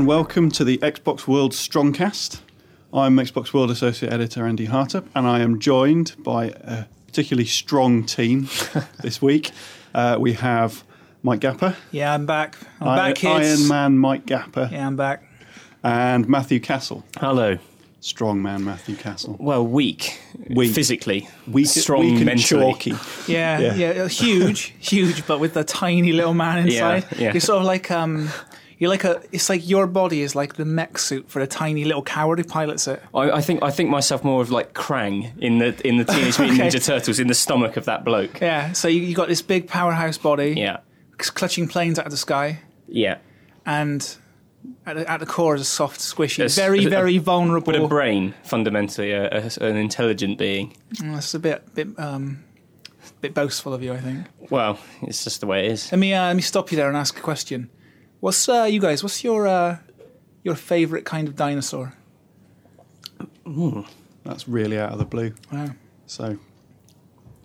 and welcome to the Xbox World Strongcast. I'm Xbox World Associate Editor Andy Hartup, and I am joined by a particularly strong team this week. Uh, we have Mike Gapper, Yeah, I'm back. I'm I- back, kids. Iron Man Mike Gapper, Yeah, I'm back. and Matthew Castle. Hello. Strong man Matthew Castle. Well, weak, Weak. physically, Weak, strong weak and mentally. chalky. Yeah, Yeah. yeah, huge, huge, but with a tiny little man inside. yeah. You're sort of like um, you're like a. It's like your body is like the mech suit for a tiny little coward who pilots it. I, I think I think myself more of like Krang in the in the Teenage Mutant Okay. Ninja Turtles in the stomach of that bloke. Yeah. So you, you got this big powerhouse body, Yeah, clutching planes out of the sky, yeah. and at the, at the core is a soft, squishy, Yes. very, A- very vulnerable. But a brain, fundamentally, a, a, an intelligent being. Mm, That's a bit, bit, um, bit boastful of you, I think. Well, it's just the way it is. Let me uh, let me stop you there and ask a question. What's uh, you guys? What's your uh, your favorite kind of dinosaur? That's really out of the blue. Wow. So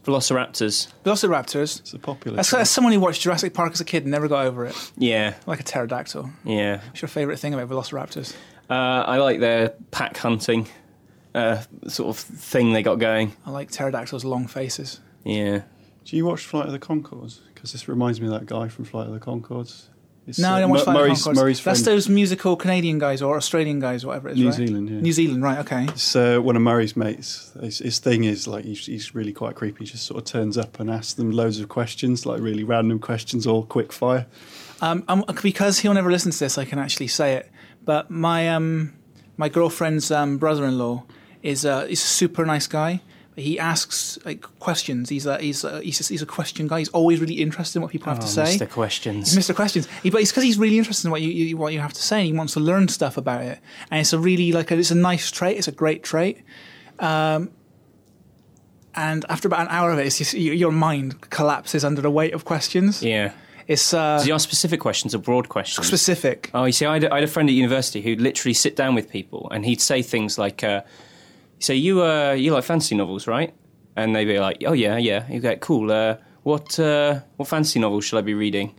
Velociraptors. Velociraptors. it's a popular. That's, choice. that's someone who watched Jurassic Park as a kid and never got over it. Yeah, Like a pterodactyl. yeah. What's your favourite thing about Velociraptors? Uh, I like their pack hunting uh, sort of thing they got going. I like pterodactyls' long faces. Yeah. Do you watch Flight of the Conchords? Because this reminds me of that guy from Flight of the Conchords. It's, No, uh, I don't watch Mur- Flight of the Murray's, Conchords. Murray's That's those musical Canadian guys or Australian guys, or whatever it is, New right? Zealand, yeah. New Zealand, right? Okay. It's uh, one of Murray's mates. His, his thing is like he's, he's really quite creepy. He just sort of turns up and asks them loads of questions, like really random questions, all quick fire. Um, um, because he'll never listen to this, I can actually say it. But my um, my girlfriend's um, brother-in-law is uh, is a super nice guy. He asks like questions. He's a he's a, he's a, he's a question guy. He's always really interested in what people have to Oh, say. Mr. Questions. Mr. Questions. He, but it's because he's really interested in what you, you what you have to say. and He wants to learn stuff about it, and it's a really like a, it's a nice trait. It's a great trait. Um, and after about an hour of it, it's just, your mind collapses under the weight of questions. Yeah. It's uh, Does he ask specific questions or broad questions? specific. Oh, you see, I had, a- I had a friend at university who'd literally sit down with people and he'd say things like, uh, "So you uh, you like fantasy novels, right?" And they'd be like, "Oh yeah, yeah." You get "Cool. Uh, what uh, what fantasy novel should I be reading?"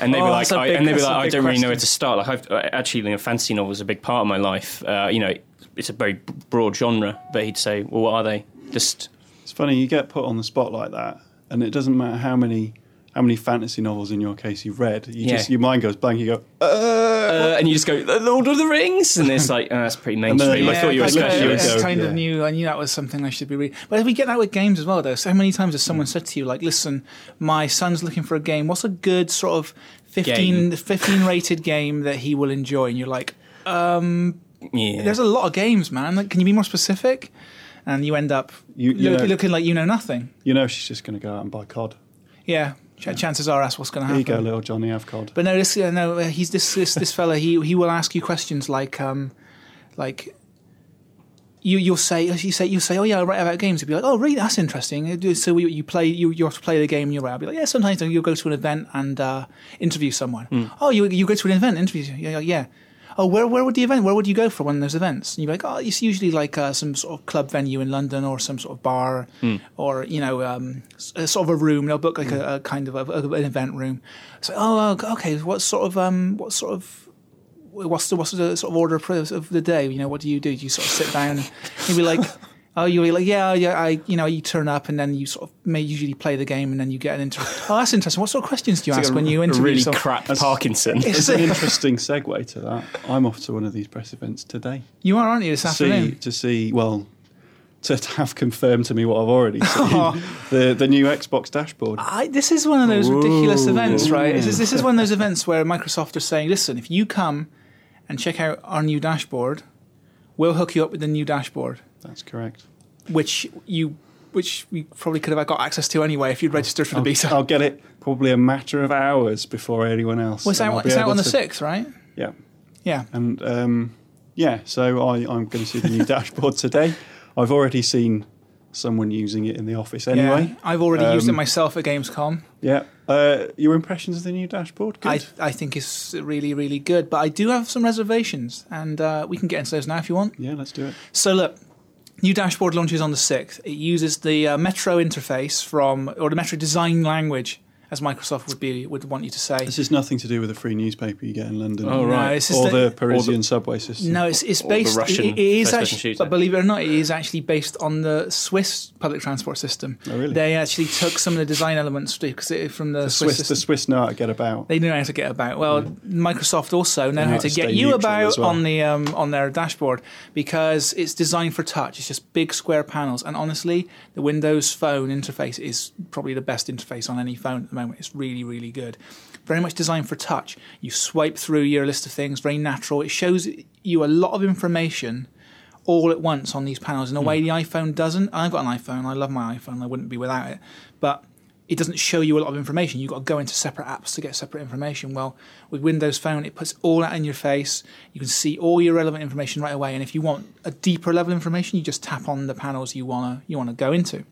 And they'd Oh, be like, that's a I, big- and they'd be like, "I don't really know where to start." Like, I've, uh, actually, you know, fantasy novels are a big part of my life. Uh, you know, it's a very broad genre. But he'd say, "Well, what are they?" Just It's funny you get put on the spot like that, and it doesn't matter how many how many fantasy novels in your case you've read. You Yeah. just your mind goes blank. You go, uh, uh, and you just go, "The Lord of the Rings," and it's like, oh, "That's pretty mainstream." I thought you were I kind guess of, you would specialist. go, kind yeah. of knew. I knew that was something I should be reading. But we get that with games as well, though. So many times has Mm. someone said to you, like, "Listen, my son's looking for a game. What's a good sort of 15, Game. 15 rated game that he will enjoy?" And you're like, Yeah. "There's a lot of games, man. Like, can you be more specific?" And you end up You- you look, know- looking like you know nothing. you know she's just going to go out and buy COD. Yeah, ch- chances are that's what's going to happen. you go, little Johnny, have COD. But no, this uh, no, he's this this this fella. He he will ask you questions like um, like you you'll say you say you say oh yeah I write about games. He'll be like oh really that's interesting. Uh, So you, you play you you have to play the game and you write. I'll be like yeah sometimes you'll go to an event and uh, interview someone. Oh you you go to an event interview yeah yeah. Oh, where where would the event? Where would you go for one of those events? And you're like, oh, it's usually like uh, some sort of club venue in London or some sort of bar, or you know, um, a sort of a room. They'll book like a, a kind of a, a- an event room. So, oh, okay, what sort of um, what sort of what's the what's the sort of order of the day? You know, what do you do? Do you sort of sit down and be like, oh, you'll be like, yeah, oh, yeah, I, you know, you turn up and then you sort of may usually play the game and then you get an interview. Oh, that's interesting. What sort of questions do you ask Like when you a interview really someone? crap Parkinson. It's an interesting segue to that. I'm off to one of these press events today. You are, aren't you, this see afternoon? to see well to have confirmed to me what I've already seen oh. the the new Xbox dashboard. I, this is one of those ridiculous events, right? This is, this is one of those events where Microsoft are saying, listen, if you come and check out our new dashboard, we'll hook you up with the new dashboard, That's correct. which you which we probably could have got access to anyway if you'd registered for the I'll, beta. I'll get it probably a matter of hours before anyone else. well, it's out, it's out on the 6th, right? Yeah, Yeah. and um, yeah. So I, I'm going to see the new dashboard today. I've already seen someone using it in the office anyway. Yeah. I've already used it Um, myself at Gamescom. Yeah. Uh, your impressions of the new dashboard? I, Good. I think it's really, really good, but I do have some reservations, and uh, we can get into those now if you want. yeah, let's do it. So look, new dashboard launches on the sixth. It uses the uh, Metro interface from, or the Metro design language as Microsoft would be would want you to say. This is nothing to do with the free newspaper you get in London. Oh, right. No, it's just Or that- the Parisian subway system. No, it's it's Or the based. Russian it- it is actually, but believe it or not, it is actually based on the Swiss public transport system. Oh, really? They actually took some of the design elements because it- from the, the Swiss, Swiss, the Swiss know how to get about. They know how to get about. Well, Microsoft also know know how how to to get you about well. on the um, on their dashboard because it's designed for touch. It's just big square panels, and honestly, the Windows Phone interface is probably the best interface on any phone at the moment. It's really, really good. Very much designed for touch. You swipe through your list of things, very natural. It shows you a lot of information all at once on these panels in a hmm. way the iPhone doesn't. I've got an iPhone. I love my iPhone. I wouldn't be without it. But it doesn't show you a lot of information. You've got to go into separate apps to get separate information. Well, with Windows Phone, it puts all that in your face. You can see all your relevant information right away. And if you want a deeper level information, you just tap on the panels you wanna you wanna go into.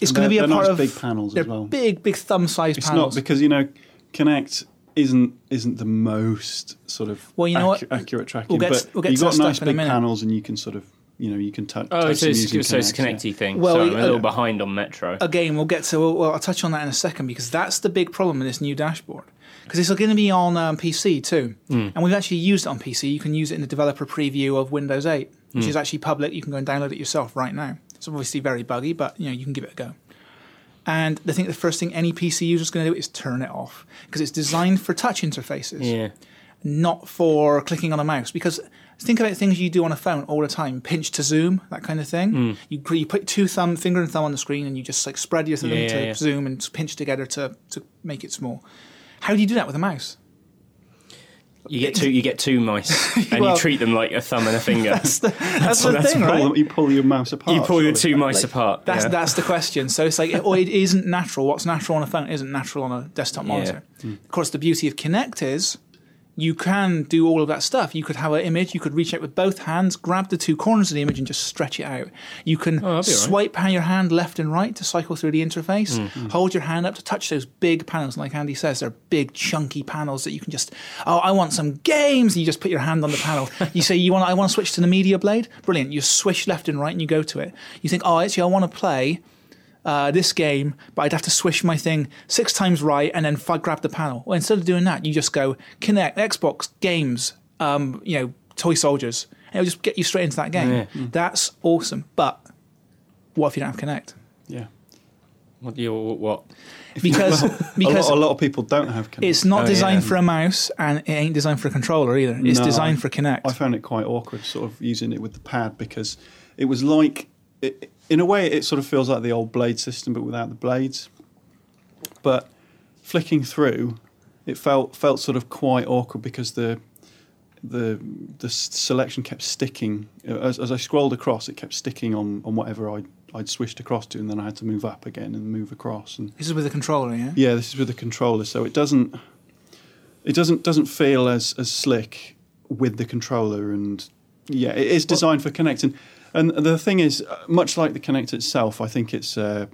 It's going to be a part nice of big panels as well. big, big thumb-sized It's panels. not because you know Kinect isn't isn't the most sort of Well, you know what? accurate tracking, We'll get- but we'll get you've to got that nice stuff in a big panels and you can sort of you know you can touch. Oh, touch so them it's, using so it's a yeah. connecty thing. Well, so I'm a uh, little behind on Metro. again, we'll get to. Well, I'll touch on that in a second because that's the big problem with this new dashboard. Because it's going to be on um, PC too, Hmm. and we've actually used it on PC. You can use it in the developer preview of Windows 8, which Hmm. is actually public. You can go and download it yourself right now. It's obviously very buggy, but you know you can give it a go. And I think the first thing any PC user is going to do is turn it off because it's designed for touch interfaces yeah. not for clicking on a mouse. Because think about things you do on a phone all the time: pinch to zoom, that kind of thing. Hmm. You, put- you put two thumb, finger and thumb on the screen, and you just like spread your thumb Yeah, to yeah. zoom and pinch together to to make it small. How do you do that with a mouse? You get two. You get two mice, and Well- you treat them like a thumb and a finger. That's the, that's So the that's thing, pull right? them- you pull your mouse apart. you pull your two mice Like, apart. That's yeah. that's the question. So it's like, oh, it isn't natural. What's natural on a phone isn't natural on a desktop Yeah. monitor. Hmm. Of course, the beauty of Kinect is you can do all of that stuff. You could have an image, you could reach out with both hands, grab the two corners of the image, and just stretch it out. You can Oh, all right. swipe your hand left and right to cycle through the interface. Mm. Hold your hand up to touch those big panels. Like Andy says, they're big, chunky panels that you can just, oh, I want some games. And you just put your hand on the panel. you say, you want, I want to switch to the media blade. Brilliant. You swish left and right and you go to it. You think, oh, actually, I want to play uh, this game, but I'd have to swish my thing six times right and then f- grab the panel. Well, instead of doing that, you just go Kinect, Xbox, games, um, you know, Toy Soldiers. And it'll just get you straight into that game. Yeah. That's awesome. But what if you don't have Kinect? Yeah. What? You, what? Because because a, lot, a lot of people don't have Kinect. it's not Oh, designed yeah. for a mouse and it ain't designed for a controller either. It's No, designed I- for Kinect. I found it quite awkward, sort of using it with the pad because it was like, it, in a way, it sort of feels like the old blade system, but without the blades. But flicking through, it felt felt sort of quite awkward because the the the selection kept sticking as, as I scrolled across. It kept sticking on on whatever I I'd switched across to, and then I had to move up again and move across. And this is with the controller, yeah. yeah, this is with the controller, so it doesn't it doesn't doesn't feel as as slick with the controller, and yeah, it is designed for connecting. And the thing is, uh, much like the Kinect itself, I think it's uh,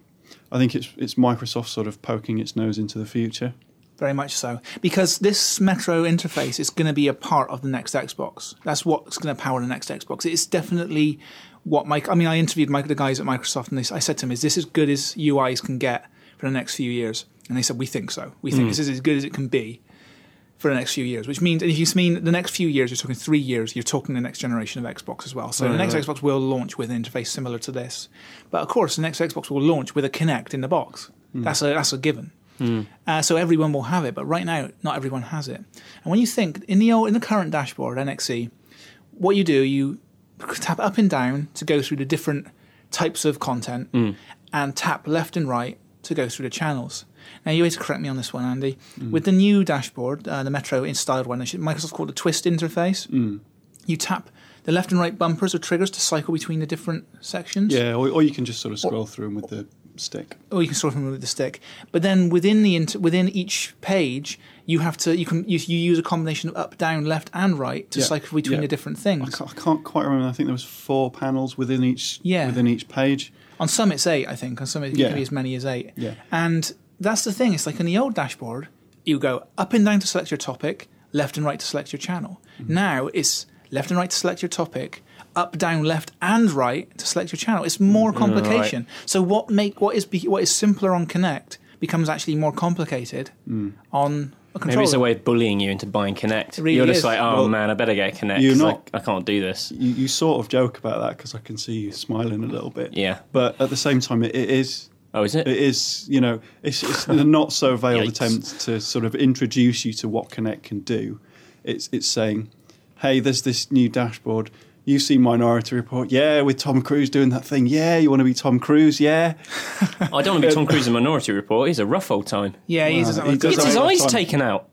I think it's it's Microsoft sort of poking its nose into the future. Very much so. Because this Metro interface is going to be a part of the next Xbox. That's what's going to power the next Xbox. It's definitely what Mike. I mean, I interviewed Mike, the guys at Microsoft, and they, I said to them, "Is this as good as UIs can get for the next few years?" And they said, "We think so. We think this is as good as it can be for the next few years." Which means, and if you mean the next few years, you're talking three years. You're talking the next generation of Xbox as well. So the next right. Xbox will launch with an interface similar to this, but of course, the next Xbox will launch with a Kinect in the box. Hmm. That's a that's a given. Hmm. Uh, so everyone will have it, but right now, not everyone has it. And when you think in the old, in the current dashboard NXE, what you do, you tap up and down to go through the different types of content, hmm. and tap left and right to go through the channels. Now you to correct me on this one, Andy. With the new dashboard, uh, the Metro installed one, Microsoft called the Twist interface. You tap the left and right bumpers or triggers to cycle between the different sections. Yeah, or, or you can just sort of scroll through them with the stick. or you can sort them with the stick. But then within the inter- within each page, you have to you can you, you use a combination of up, down, left, and right to Yeah, cycle between yeah. the different I things. can't, I can't quite remember. I think there was four panels within each Yeah. within each page. On some, it's eight, I think. On some, it Yeah. can be as many as eight. Yeah. And that's the thing. It's like in the old dashboard, you go up and down to select your topic, left and right to select your channel. Mm-hmm. Now it's left and right to select your topic, up, down, left, and right to select your channel. It's more complication. So what make what is what is simpler on Kinect becomes actually more complicated on a controller. Maybe it's a way of bullying you into buying Kinect. Really You're just is. like, oh Well, man, I better get Kinect. you're 'cause not- I, I can't do this. You, you sort of joke about that because I can see you smiling a little bit. Yeah. But at the same time, it, it is Oh, is it? it is you know it's, it's a not so veiled attempt to sort of introduce you to what Kinect can do. It's it's saying, hey, there's this new dashboard. You've seen Minority Report, yeah, with Tom Cruise doing that thing. Yeah, you want to be Tom Cruise, yeah. I don't want to be Tom Cruise in Minority Report. He's a rough old time. yeah, he doesn't he look good. does Gets his all eyes time. taken out.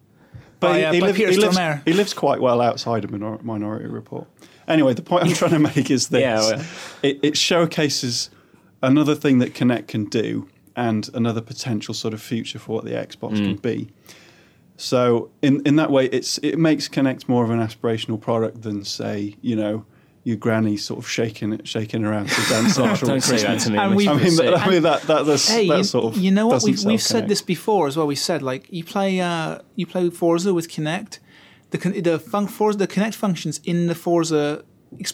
By, uh, by live- Peter lives, Stormare. he lives quite well outside of Minor- Minority Report. Anyway, the point I'm trying to make is this: Yeah, well- it, it showcases another thing that Kinect can do, and another potential sort of future for what the Xbox Mm. can be. So, in in that way, it's it makes Kinect more of an aspirational product than say, you know, your granny sort of shaking it, shaking around to dance Central don't say that Christmas. to me. And we- makes I mean, sick. that, I mean that that that's, Hey, that you, sort of you know what? We've, we've said this before as well. We said like you play uh, you play Forza with Kinect, the con- the fun- Forza the Kinect functions in the Forza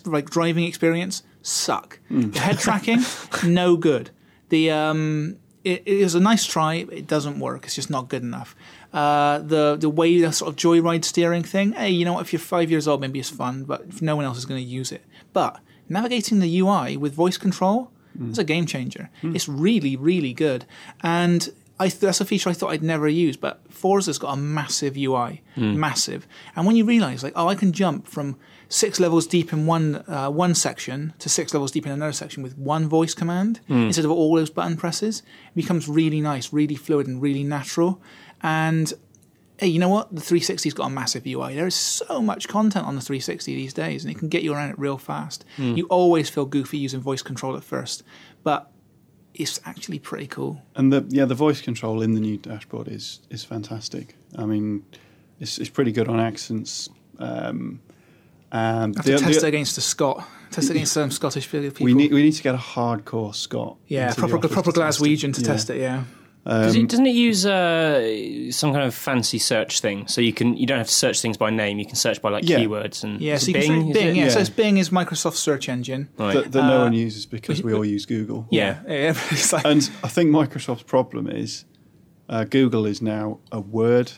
like driving experience suck. Hmm. The head tracking, no good. The um, it, it is a nice try. It doesn't work. It's just not good enough. Uh, the the way the sort of joyride steering thing. Hey, you know what? If you're five years old, maybe it's fun, but no one else is going to use it. But navigating the UI with voice control is a game changer. It's really really good, and I th- that's a feature I thought I'd never use. But Forza's got a massive UI, massive. And when you realise like, oh, I can jump from six levels deep in one uh, one section to six levels deep in another section with one voice command instead of all those button presses, it becomes really nice, really fluid, and really natural. And hey, you know what? The 360's got a massive UI. There is so much content on the 360 these days, and it can get you around it real fast. You always feel goofy using voice control at first, but it's actually pretty cool. And the yeah, the voice control in the new dashboard is is fantastic. I mean, it's it's pretty good on accents. Um, and I have the- to test the- it against a Scot. Test it against some Scottish people. we need we need to get a hardcore Scot. yeah, into proper office proper to test Glaswegian to Yeah. test it. Yeah. Does Um, it, doesn't it use uh, some kind of fancy search thing? So you can you don't have to search things by name. You can search by like Yeah. keywords and Yeah, so it Bing. say is Bing. it? Yeah, so Yeah. it's Bing is Microsoft's search engine. Right. that, that no Uh, one uses because we all use Google. Yeah. yeah. Like, And I think Microsoft's problem is uh, Google is now a word.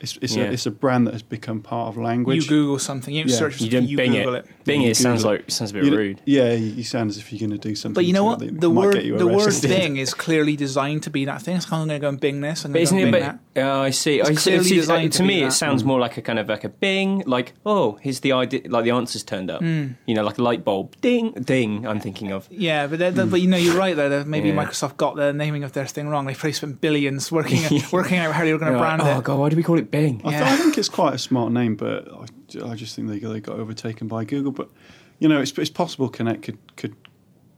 It's it's, Yeah. a, it's a brand that has become part of language. you Google something, you Yeah. search for You something, don't you Bing Google it. it. Bing it sounds Google like sounds a bit You- rude. Yeah, you, you sound as if you're going to do something. But you know what? The word get you the word. Bing is clearly designed to be that thing. It's kind of going to go and Bing this and But then isn't go it? Bing But, that. Oh, I see. I It's see. see, designed uh, to to me, that. it sounds more like a kind of like a Bing. Like, oh, here's the idea. Like the answers turned up. Hmm. You know, like a light bulb. Ding, ding. I'm thinking of. Yeah, but they're- they're- but you know you're right there. Maybe Yeah. Microsoft got the naming of their thing wrong. They probably spent billions working working out how they were going to You're like, brand oh it. god, why do we call it Bing? I, th- I think it's quite a smart name, but I, I just think they, they got overtaken by Google. But you know, it's, it's possible Kinect could could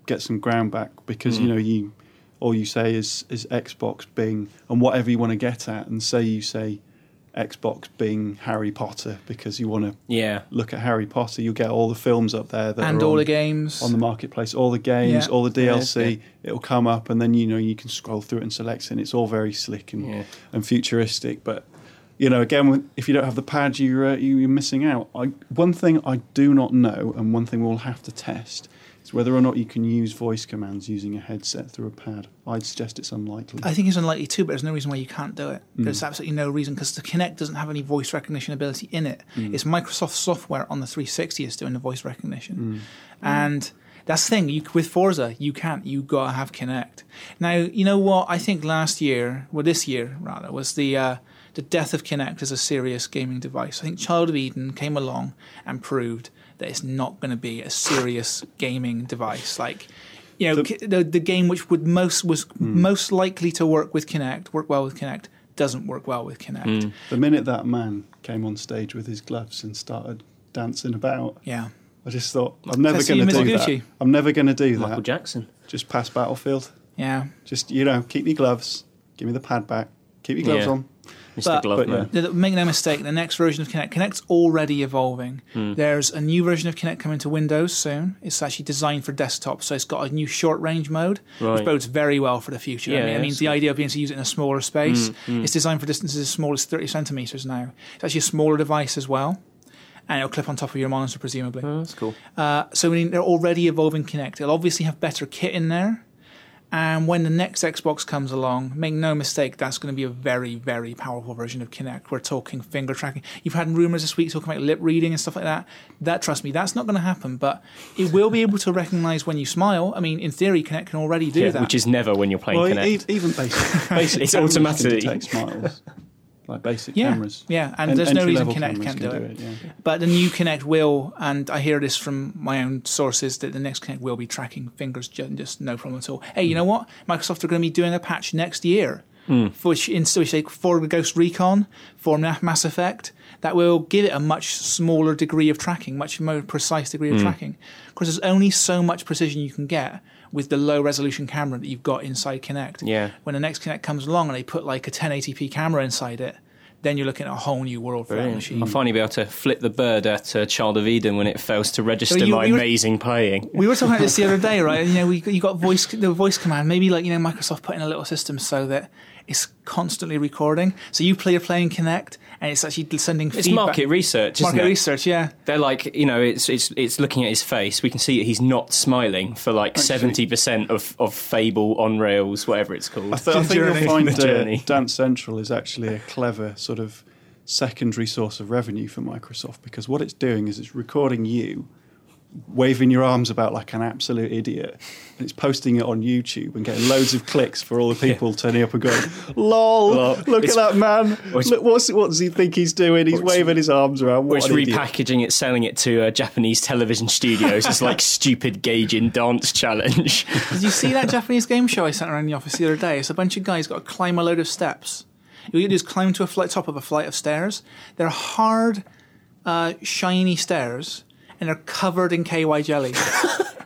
get some ground back because Hmm. you know you all you say is is Xbox Bing and whatever you want to get at, and say you say Xbox Bing Harry Potter because you want to Yeah. look at Harry Potter, you'll get all the films up there that and are all on, the games. on the marketplace, all the games, Yeah. all the DLC. yeah. It'll come up, and then you know you can scroll through it and select, it, and it's all very slick and Yeah. and futuristic. But you know, again, if you don't have the pad, you're uh, you- you're missing out. I, one thing I do not know, and one thing we'll have to test, whether or not you can use voice commands using a headset through a pad. I'd suggest it's unlikely. I think it's unlikely too, but there's no reason why you can't do it. Hmm. There's absolutely no reason because the Kinect doesn't have any voice recognition ability in it. Hmm. It's Microsoft software on the 360 is doing the voice recognition, and that's the thing. You with Forza, you can't. You gotta have Kinect. Now, you know what? I think last year, well, this year rather, was the uh, the death of Kinect as a serious gaming device. I think Child of Eden came along and proved that it's not going to be a serious gaming device. Like, you know, The- the, the game which would most was Hmm. most likely to work with Kinect, work well with Kinect, doesn't work well with Kinect. the minute that man came on stage with his gloves and started dancing about, Yeah, I just thought I'm never going to do Mizuguchi. that. I'm never going to do Michael that. Michael Jackson. Just pass Battlefield. yeah. Just you know, keep your gloves. Give me the pad back. Keep your gloves Yeah. on. Mr. But- but, Man. The- the- Make no mistake, the next version of Kinect, Kinect's already evolving. Hmm. There's a new version of Kinect coming to Windows soon. It's actually designed for desktop, so it's got a new short range mode, which bodes very well for the future. I mean, it yeah, means that's the idea of being able to use it in a smaller space. Hmm, It's designed for distances as small as 30 centimeters now. It's actually a smaller device as well, and it'll clip on top of your monitor, presumably. Oh, that's cool. Uh, so I mean, they're already evolving Kinect. It'll obviously have better kit in there, And when the next Xbox comes along, make no mistake, that's going to be a very, very powerful version of Kinect. We're talking finger tracking. You've had rumors this week talking about lip reading and stuff like that. That, trust me, that's not going to happen. But it will be able to recognize when you smile. I mean, in theory, Kinect can already do Yeah, that. which is never when you're playing Well, Kinect. e- even basic, basic It's automatically- can detect smiles, like basic yeah, cameras. yeah, and there's no reason Kinect can't do can it. yeah. But the new Kinect will, and I hear this from my own sources, that the next Kinect will be tracking fingers, just no problem at all. Hey, you hmm. know what? Microsoft are going to be doing a patch next year hmm. for which, in, which they- for Ghost Recon, for Mass Effect, that will give it a much smaller degree of tracking, much more precise degree of hmm. tracking. Because there's only so much precision you can get with the low resolution camera that you've got inside Kinect. Yeah. When the next Kinect comes along and they put like a 1080p camera inside it, then you're looking at a whole new world for that machine. I'll finally be able to flip the bird at uh, Child of Eden when it fails to register you- my you were- amazing playing. We were talking about this the other day, right? You know, we you got voice the voice command. Maybe like you know, Microsoft put in a little system so that it's constantly recording. So you play a playing Kinect, and it's actually sending It's feedback. market research, isn't Market it? research, yeah. They're like, you know, it's it's it's looking at his face. We can see that he's not smiling for like seventy percent of of Fable on rails, whatever it's called. I, th- I think you'll find The uh. Dance Central is actually a clever sort of secondary source of revenue for Microsoft because what it's doing is it's recording you waving your arms about like an absolute idiot and it's posting it on YouTube and getting loads of clicks for all the people turning up and going, lol, Lol. look It's- at that man. Look, what's, what does he think he's doing? He's waving his arms around. Or What it's an idiot. repackaging it, selling it to uh, Japanese television studios as like stupid gauging dance challenge. Did you see that Japanese game show I sent around the office the other day? It's a bunch of guys got to climb a load of steps. All you do is climb to a flight, top of a flight of stairs. They're hard, uh, shiny stairs, and they're covered in KY jelly.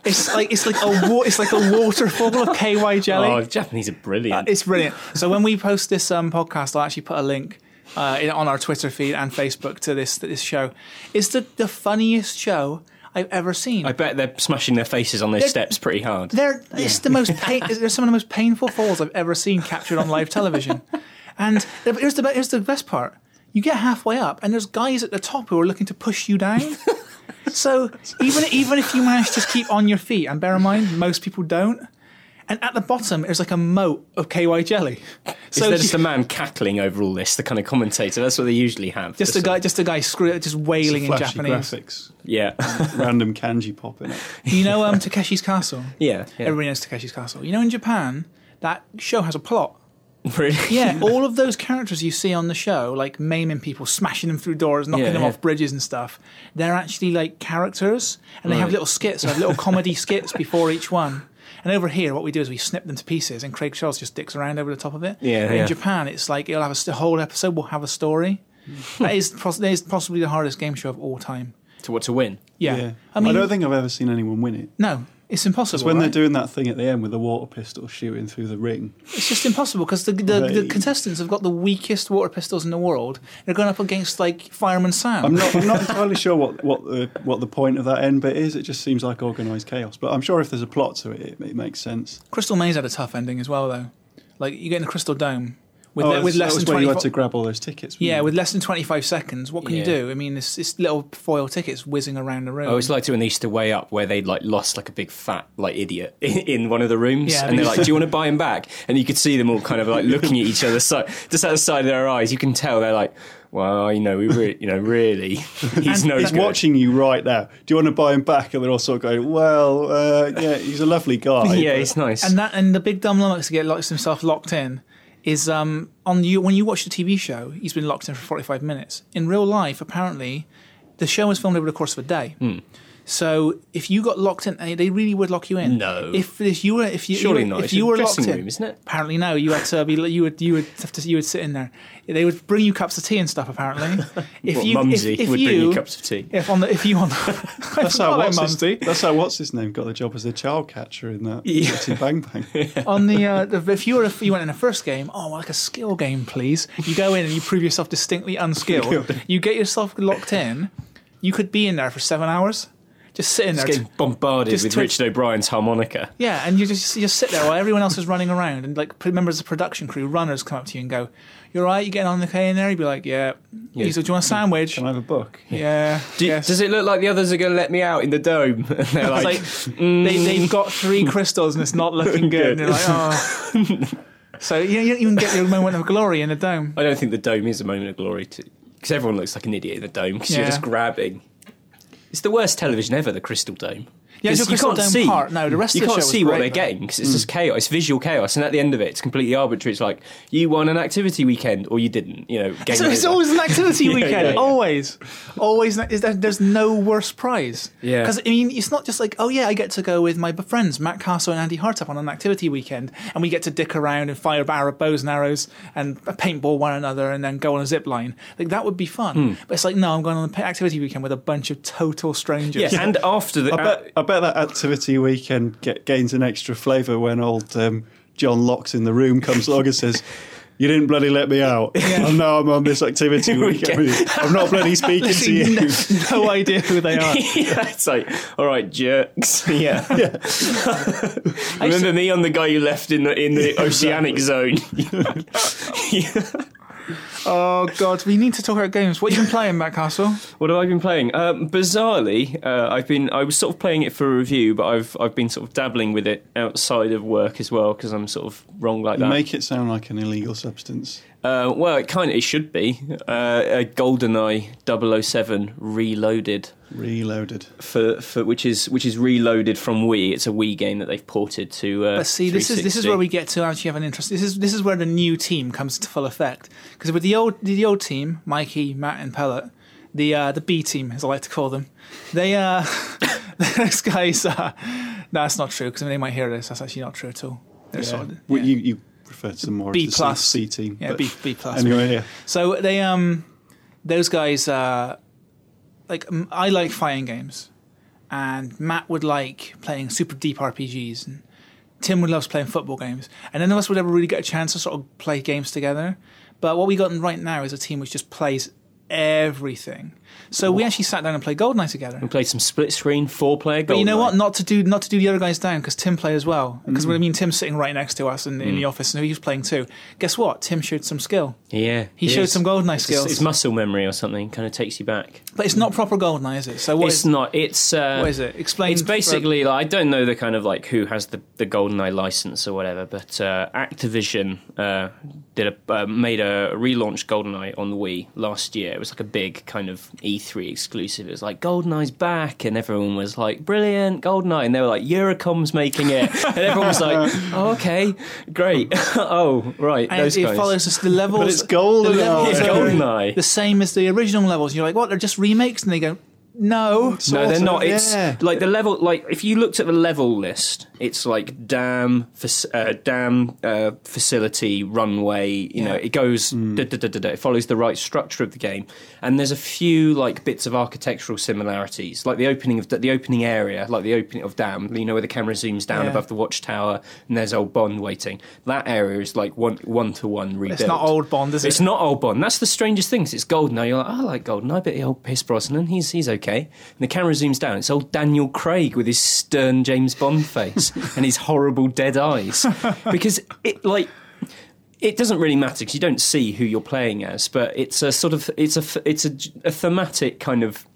it's like it's like a wa- it's like a waterfall of KY jelly. oh, Japanese are brilliant. It's brilliant. So when we post this um, podcast, I'll actually put a link uh, in, on our Twitter feed and Facebook to this this show. It's the the funniest show I've ever seen. I bet they're smashing their faces on those They're- steps pretty hard. They're it's the most pain, they're some of the most painful falls I've ever seen captured on live television. And here's the here's the best part: you get halfway up, and there's guys at the top who are looking to push you down. So even even if you manage to keep on your feet, and bear in mind most people don't. And at the bottom, there's like a moat of KY jelly. Is So there just you- a man cackling over all this, the kind of commentator? That's what they usually have. just a guy, just a guy, screw, just wailing in Japanese. graphics, Yeah. random kanji popping up. You know, um, Takeshi's Castle. yeah. yeah. Everybody knows Takeshi's Castle. You know, in Japan, that show has a plot. Really? Yeah, all of those characters you see on the show, like maiming people, smashing them through doors, knocking Yeah, them yeah. off bridges and stuff, they're actually like characters, and they have little skits, they have little comedy skits before each one. And over here, what we do is we snip them to pieces, and Craig Charles just dicks around over the top of it. Yeah, But in. Japan, it's like it'll have a, st- whole episode We'll have a story. that is pos- that is possibly the hardest game show of all time. To what to win? Yeah, I mean, I don't think I've ever seen anyone win it. no, it's impossible. It's when they're doing that thing at the end with the water pistol shooting through the ring. It's just impossible because the, the, the contestants have got the weakest water pistols in the world. They're going up against like Fireman Sam. I'm not, I'm not entirely sure what, what the what the point of that end bit is. It just seems like organised chaos. But I'm sure if there's a plot to it, it, it makes sense. Crystal Maze had a tough ending as well, though. Like you get in the Crystal Dome with, oh, le- with that less was than where you had to grab all those tickets. yeah, it? with less than twenty five seconds. What can you do? I mean, it's, it's little foil tickets whizzing around the room. I always like it when they used to weigh up where they'd like lost like a big fat like idiot in, in one of the rooms, Yeah, and they're like, "Do you want to buy him back?" And you could see them all kind of like looking at each other, so just at the side of their eyes, you can tell they're like, "Well, you know, we, re- you know, really, he's no He's good." watching you right now. Do you want to buy him back? And they're all sort of going, "Well, uh, yeah, he's a lovely guy." yeah, but- he's nice. and that and the big dumb lummox to get locks himself locked in is um on you when you watch the TV show. He's been locked in for forty five minutes. In real life, apparently, the show was filmed over the course of a day. Hmm. So if you got locked in, they they really would lock you in. No. If if you were if you Surely you not. if It's you were dressing locked in, isn't it? Apparently no. You had to be you would you would have to you would sit in there. They would bring you cups of tea and stuff. Apparently, if What, you Mumsy if, if would you bring you cups of tea. if on the if you on That's how, what's his, that's how what's his name got the job as the child catcher in that Yeah. Chitty Bang Bang. on the, uh, the if you were if you went in the first game, oh like a skill game, please. You go in and you prove yourself distinctly unskilled. you get yourself locked in. You could be in there for seven hours. Just sitting there. Just getting bombarded Just with to- Richard O'Brien's harmonica. Yeah, and you just you just sit there while everyone else is running around, and like members of the production crew, runners come up to you and go, "You're right, you getting on the K in there?" You'd be like, "Yeah." Yeah. He said, "Do you want a sandwich?" Can I have a book? Yeah. Do, yes. Does it look like the others are going to let me out in the dome? And they're It's like, like mm. they, they've got three crystals and it's not looking good. And you're like, oh. so you, you don't even get your moment of glory in the dome. I don't think the dome is a moment of glory to because everyone looks like an idiot in the dome because you're just grabbing. It's the worst television ever, the Crystal Dome. Yeah, it's 'Cause your you can't see. part. No, the rest you of the can't show was see what great, they're though. getting because it's just chaos, it's visual chaos, and at the end of it, it's completely arbitrary. It's like you won an activity weekend or you didn't. You know, game So it's over. always an activity weekend. yeah, yeah. Always, always. Is there, there's no worse prize. Yeah. Because I mean, it's not just like, oh yeah, I get to go with my friends Matt Castle and Andy Hartup on an activity weekend, and we get to dick around and fire arrow bows and arrows and paintball one another, and then go on a zip line. Like that would be fun. Hmm. But it's like, no, I'm going on an activity weekend with a bunch of total strangers. Yeah, and after the I bet, I bet that activity weekend get, gains an extra flavour when old um, John Locks in the room comes along and says, You didn't bloody let me out. And now I'm on this activity weekend. with. I'm not bloody speaking to you. no, no idea who they are. yeah, it's like, all right, jerks. Yeah. Remember me? I'm the guy you left in the in the oceanic zone. Oh god, we need to talk about games. What have you been playing, Matt Castle? What have I been playing? Um, bizarrely, uh, I've been I was sort of playing it for a review, but I've I've been sort of dabbling with it outside of work as well because I'm sort of wrong like that. Make it sound like an illegal substance. Uh, well, it kind of it should be uh, a GoldenEye 007 Reloaded Reloaded. for, for which is which is reloaded from Wii. It's a Wii game that they've ported to. Uh, But see, this is this is where we get to actually have an interest. This is this is where the new team comes to full effect. Because with the old the old team, Mikey, Matt, and Pellet, the uh, the B team, as I like to call them, they uh, those guys. Uh, no, that's not true because they might hear this. That's actually not true at all. They're Yeah. sort of- Well, you, you refer to more B plus. C, C team. Yeah, B B plus. Anyway, yeah. So they um those guys uh like I like fighting games, and Matt would like playing super deep RPGs, and Tim would love playing football games, and none of us would ever really get a chance to sort of play games together. But what we got right now is a team which just plays everything. So we actually sat down and played GoldenEye together. We played some split screen four player. But you know what? Not to do not to do the other guys down because Tim played as well. Because Mm. I mean, Tim's sitting right next to us in, in the office, and he was playing too. Guess what? Tim showed some skill. Yeah, He showed is. some GoldenEye It's, skills. it's muscle memory or something. Kind of takes you back. But it's not proper GoldenEye, is it? So what it's is, not. It's uh, what is it? Explain. It's for- basically like I don't know the kind of like who has the the GoldenEye license or whatever, but uh, Activision uh, did a uh, made a relaunch GoldenEye on the Wii last year. It was like a big kind of E3 exclusive. It was like GoldenEye's back, and everyone was like, "Brilliant, GoldenEye!" And they were like, "Eurocom's making it," and everyone was like, "Oh, okay, great. oh, right, and those it guys." follows just the levels. But it's golden. The levels It's GoldenEye. the same as the original levels. You're like, what? They're just remakes, and they go, no. No, they're of, not. It's yeah. like the level. Like if you looked at the level list, it's like dam, uh, dam, uh, facility, runway. You know, it goes. Da, da, da, da. It follows the right structure of the game, and there's a few like bits of architectural similarities, like the opening of the, the opening area, like the opening of dam. You know, where the camera zooms down Yeah. above the watchtower, and there's old Bond waiting. That area is like one one to one rebuilt. It's not old Bond, is it? It's not old Bond. That's the strangest thing. It's Goldeneye. You're like, oh, I like Goldeneye, but the old Pierce Brosnan, he's he's okay. And the camera zooms down. It's old Daniel Craig with his stern James Bond face and his horrible dead eyes. Because it like it doesn't really matter because you don't see who you're playing as, but it's a sort of it's a it's a, a thematic kind of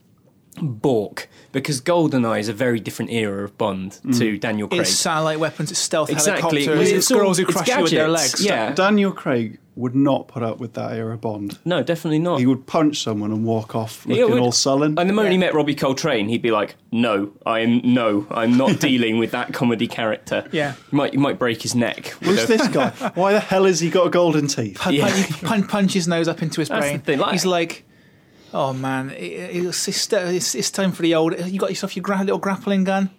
balk because Goldeneye is a very different era of Bond mm. to Daniel Craig. It's satellite weapons. It's stealth exactly. helicopters. It's, all- girls who it's crush you with their legs. Yeah. Daniel Craig would not put up with that era of Bond. No, definitely not. He would punch someone and walk off looking would- all sullen. And the moment he met Robbie Coltrane, he'd be like, "No, I'm no, I'm not dealing with that comedy character." Yeah. you might you might break his neck. with Who's this guy? Why the hell has he got golden teeth? Punch, Yeah. punch, punch, punch his nose up into his That's brain. the thing, like- He's like, oh man, it, it's, it's, it's, time for the old. You got yourself your gra- little grappling gun.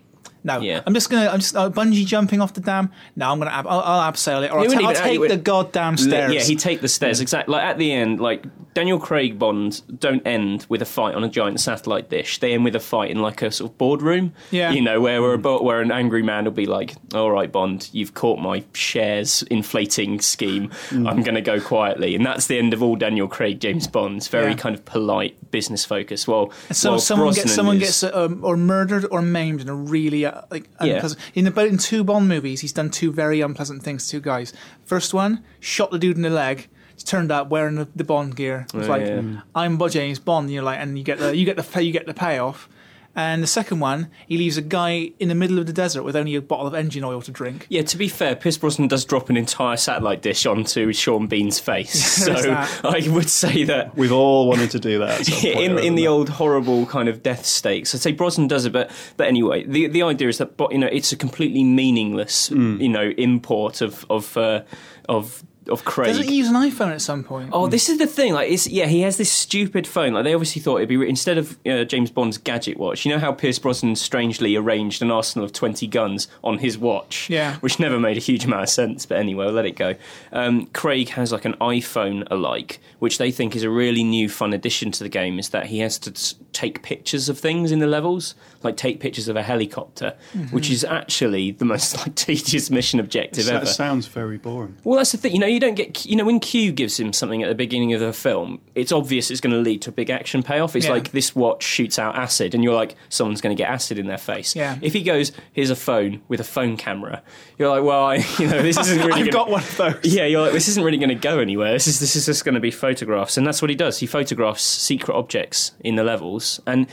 No, Yeah. I'm just gonna. I'm just uh, bungee jumping off the dam. No, I'm gonna. Ab- I'll, I'll abseil it, or I'll, ta- I'll, take the goddamn stairs. Yeah, he'd take the stairs. Exactly. Like at the end, like Daniel Craig Bonds don't end with a fight on a giant satellite dish. They end with a fight in like a sort of boardroom. Yeah. You know, where where, a, bo- where an angry man will be like, "All right, Bond, you've caught my shares inflating scheme. I'm going to go quietly." And that's the end of all Daniel Craig James Bonds. Very Yeah. kind of polite business focus. Well, So someone Brosnan gets someone is- gets um, or murdered or maimed in a really uh, like Yeah. In about in two Bond movies, he's done two very unpleasant things to two guys. First one, shot the dude in the leg. It turned out wearing the, the Bond gear. It's Oh, like yeah. I'm Bud James Bond. And you're like, and you get the you get the pay, you get the payoff. And the second one, he leaves a guy in the middle of the desert with only a bottle of engine oil to drink. Yeah, to be fair, Pierce Brosnan does drop an entire satellite dish onto Sean Bean's face. so There is that. I would say that We've all wanted to do that. At some point in in the old horrible kind of death stakes. I'd say Brosnan does it, but but anyway, the the idea is that you know it's a completely meaningless Hmm. you know import of of uh, of of Craig. Doesn't he use an iPhone at some point? Oh, this is the thing. Like, it's yeah, he has this stupid phone. Like, they obviously thought it'd be instead of uh, James Bond's gadget watch. You know how Pierce Brosnan strangely arranged an arsenal of twenty guns on his watch. Yeah. which never made a huge amount of sense. But anyway, we'll let it go. Um, Craig has like an iPhone alike, which they think is a really new, fun addition to the game. Is that he has to s- take pictures of things in the levels, like take pictures of a helicopter, which is actually the most like tedious mission objective That ever. sounds very boring. Well, that's the thing. You know, you don't get. You know, when Q gives him something at the beginning of the film, it's obvious it's going to lead to a big action payoff. It's Yeah. like this watch shoots out acid, and you're like, someone's going to get acid in their face. Yeah. If he goes, here's a phone with a phone camera, you're like, well, I, you know, this isn't really. I've gonna, got one of those. Yeah, you're like, this isn't really going to go anywhere. This is this is just going to be photographs, and that's what he does. He photographs secret objects in the levels, and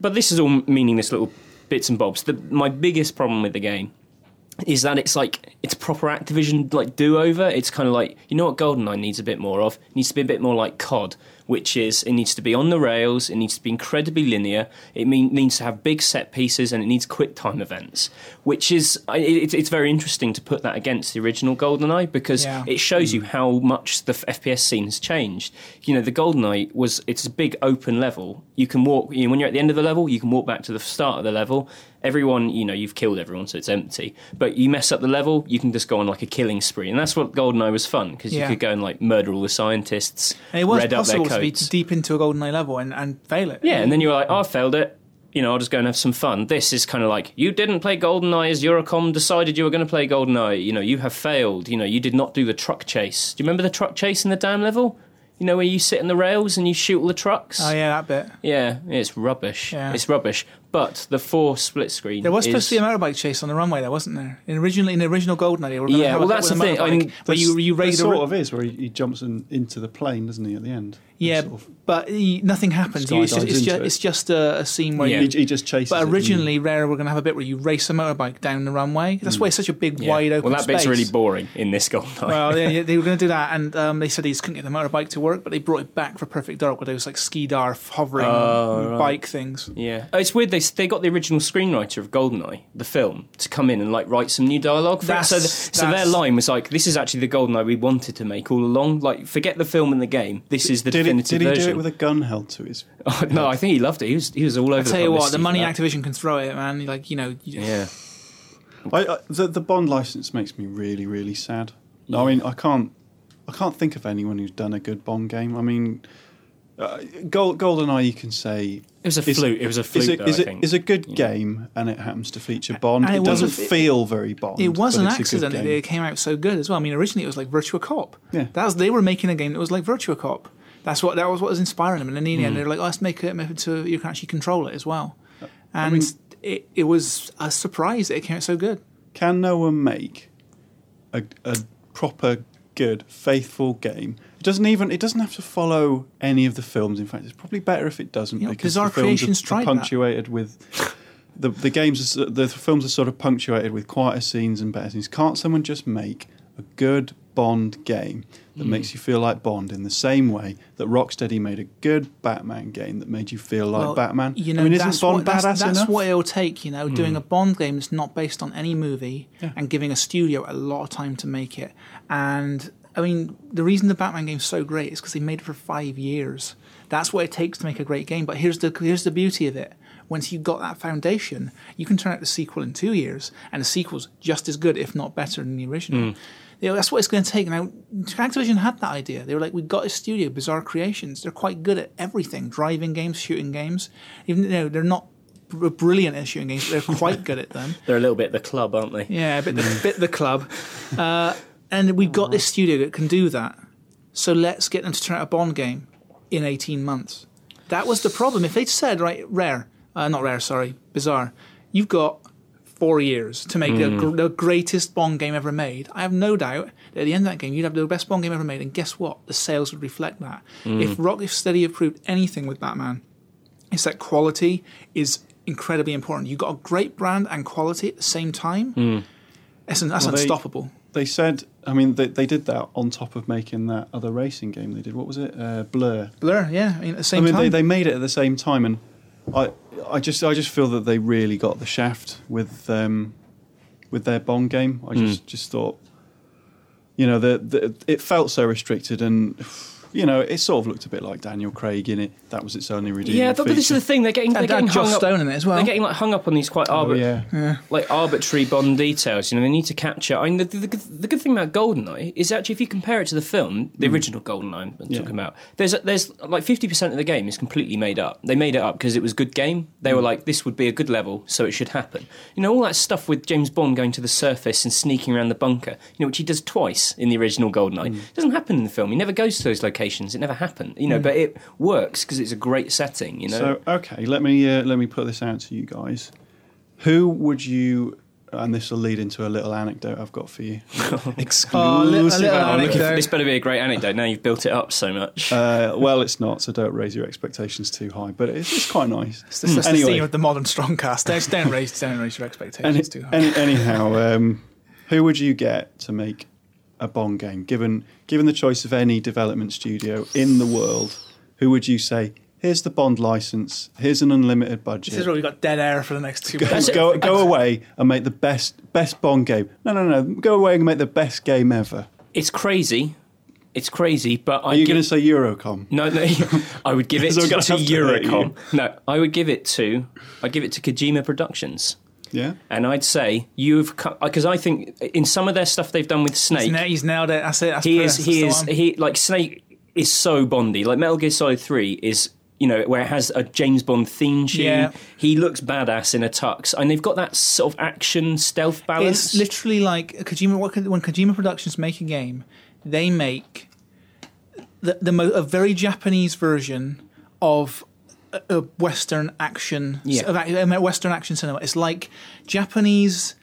but this is all meaningless little bits and bobs. The, my biggest problem with the game is that it's like it's proper Activision like do over. It's kind of like you know what GoldenEye needs a bit more of. It needs to be a bit more like COD, which is it needs to be on the rails. It needs to be incredibly linear. It mean, needs to have big set pieces and it needs quick time events. Which is it, it's very interesting to put that against the original GoldenEye because Yeah. it shows you how much the FPS scene has changed. You know, the GoldenEye was it's a big open level. You can walk you know, when you're at the end of the level, you can walk back to the start of the level. Everyone, you know, you've killed everyone, so it's empty. But you mess up the level, you can just go on like a killing spree, and that's what GoldenEye was fun because you could go and like murder all the scientists, And it was red up their possible to be deep into a GoldenEye level and, and fail it. Yeah, and then you were like, oh, I failed it. You know, I'll just go and have some fun. This is kind of like, you didn't play GoldenEye as Eurocom decided you were going to play GoldenEye. You know, you have failed. You know, you did not do the truck chase. Do you remember the truck chase in the dam level? You know, where you sit on the rails and you shoot all the trucks? Oh yeah, that bit. Yeah, it's rubbish. Yeah. It's rubbish. But the four split screen. There was supposed is- to be a motorbike chase on the runway, there wasn't there? In originally, in the original they were Yeah, well, that's the thing, I mean, where you you a sort of is where he, he jumps in, into the plane, doesn't he? At the end. Yeah, Sort of- but he, nothing happens. You- It's just, it's, just, it. it's just a, a scene where Yeah. you. he, he just chases. But it originally, Rare were going to have a bit where you race a motorbike down the runway. That's why it's such a big, Yeah. wide open Well, that bit's really boring in this GoldenEye. Well, yeah, they were going to do that, and um, they said they just couldn't get the motorbike to work, but they brought it back for Perfect Dark, where there was like ski darf hovering Oh, right. bike things. Yeah, oh, it's weird. They they got the original screenwriter of Goldeneye, the film, to come in and like write some new dialogue. For it. So, the, so their line was like, "This is actually the Goldeneye we wanted to make all along. Like, forget the film and the game. This is the Did, he, definitive did he version." do it with a gun held to his? Oh, no, I think he loved it. He was he was all over. I the tell you what, the money for that. Activision can throw it, man. Like you know, you- Yeah, I, I, the, the Bond license makes me really, really sad. I mean, I can't, I can't think of anyone who's done a good Bond game. I mean, uh, Gold, GoldenEye, you can say it was a is- flute. It was a flute. is it though, is I think. is a good Yeah. game, and it happens to feature Bond. And It, it doesn't wasn't- feel very Bond. It was but an it's a good accident that it came out so good as well. I mean, originally it was like Virtua Cop. Yeah. that was they were making a game that was like Virtua Cop. That's what that was what was inspiring them. And then in Hmm. the end, they're like, oh, let's make it make it so you can actually control it as well. And it, it was a surprise that it came out so good. Can no one make a, a proper, good, faithful game? It doesn't even. It doesn't have to follow any of the films. In fact, it's probably better if it doesn't You know, because Bizarre the films Creations are, tried are that. punctuated with. The, the games are, s- the films are sort of punctuated with quieter scenes and better scenes. Can't someone just make a good Bond game Hmm. that makes you feel like Bond in the same way that Rocksteady made a good Batman game that made you feel like Well, Batman? You know, I mean, isn't Bond what, that's, badass that's enough? what it'll take. You know, doing a Bond game that's not based on any movie Yeah. and giving a studio a lot of time to make it. And I mean, the reason the Batman game's so great is because they made it for five years. That's what it takes to make a great game. But here's the here's the beauty of it. once you've got that foundation, you can turn out the sequel in two years, and the sequel's just as good, if not better, than the original. You know, that's what it's going to take. Now, Activision had that idea. They were like, "We've got a studio, Bizarre Creations. They're quite good at everything: driving games, shooting games. Even though they're not br- brilliant at shooting games, but they're quite good at them. They're a little bit the club, aren't they? Yeah, a bit the, bit the club. Uh, and we've got this studio that can do that. So let's get them to turn out a Bond game in 18 months. That was the problem. If they'd said, right, Rare, uh, not Rare, sorry, Bizarre, you've got four years to make the, hmm. gr- the greatest Bond game ever made, I have no doubt that at the end of that game, you'd have the best Bond game ever made. And guess what? The sales would reflect that. Hmm. If Rocksteady have proved anything with Batman, it's that quality is incredibly important. You've got a great brand and quality at the same time. Hmm. That's, that's Well, unstoppable. They said, I mean, they, they did that on top of making that other racing game they did. What was it? Uh, Blur. Blur, yeah, I mean, at the same I same mean, time. they, they made it at the same time, and I I just I just feel that they really got the shaft with um, with their Bond game. I just just thought, you know, the, the it felt so restricted, and you know, it sort of looked a bit like Daniel Craig in it. That was its only redeeming Yeah, but, but this is the thing. They're getting they're And that getting Joss hung up. Stone in it as well. They're getting like hung up on these quite Oh, arbitrary, yeah. like arbitrary Bond details. You know, they need to capture. I mean, the, the, the good thing about Goldeneye is actually if you compare it to the film, the original Goldeneye I'm Mm. Yeah. talking about, there's there's like fifty percent of the game is completely made up. They made it up because it was a good game. They Mm. were like, this would be a good level, so it should happen. You know, all that stuff with James Bond going to the surface and sneaking around the bunker. You know, which he does twice in the original Goldeneye. Mm. It doesn't happen in the film. He never goes to those locations. It never happened. You know, but it works because it's a great setting. You know. So okay, let me uh, let me put this out to you guys. Who would you? And this will lead into a little anecdote I've got for you. Exclusive. Oh, a li- a little anecdote. I'm looking for- anecdote. this better be a great anecdote. Now you've built it up so much. Uh, well, it's not, so don't raise your expectations too high. But it's, it's quite nice. That's, that's the Anyway. theme of the modern strongcast. Don't, don't raise, don't raise your expectations Any, too high. any, anyhow, um, who would you get to make a Bond game? Given given the choice of any development studio in the world, who would you say? Here's the Bond license. Here's an unlimited budget. this is budget. where we've got dead air for the next two Go, minutes. Go, go away and make the best best Bond game. No, no, no. Go away and make the best game ever. it's crazy. It's crazy, but Are I you going to say Eurocom? no, no. I would give it So to, gonna to to. Eurocom. No, I would give it to. I'd give it to Kojima Productions, Yeah. and I'd say you've because I think in some of their stuff they've done with He's, Snake, na- he's nailed it. That's it. That's he is that's he the is one. he like Snake is so Bondy. Like Metal Gear Solid Three is. You know, where it has a James Bond theme tune. Yeah. He looks badass in a tux, and they've got that sort of action stealth balance. It's literally like Kojima. what- When Kojima Productions make a game, they make the, the mo- a very Japanese version of a, Western action, Yeah. Western action cinema. It's like Japanese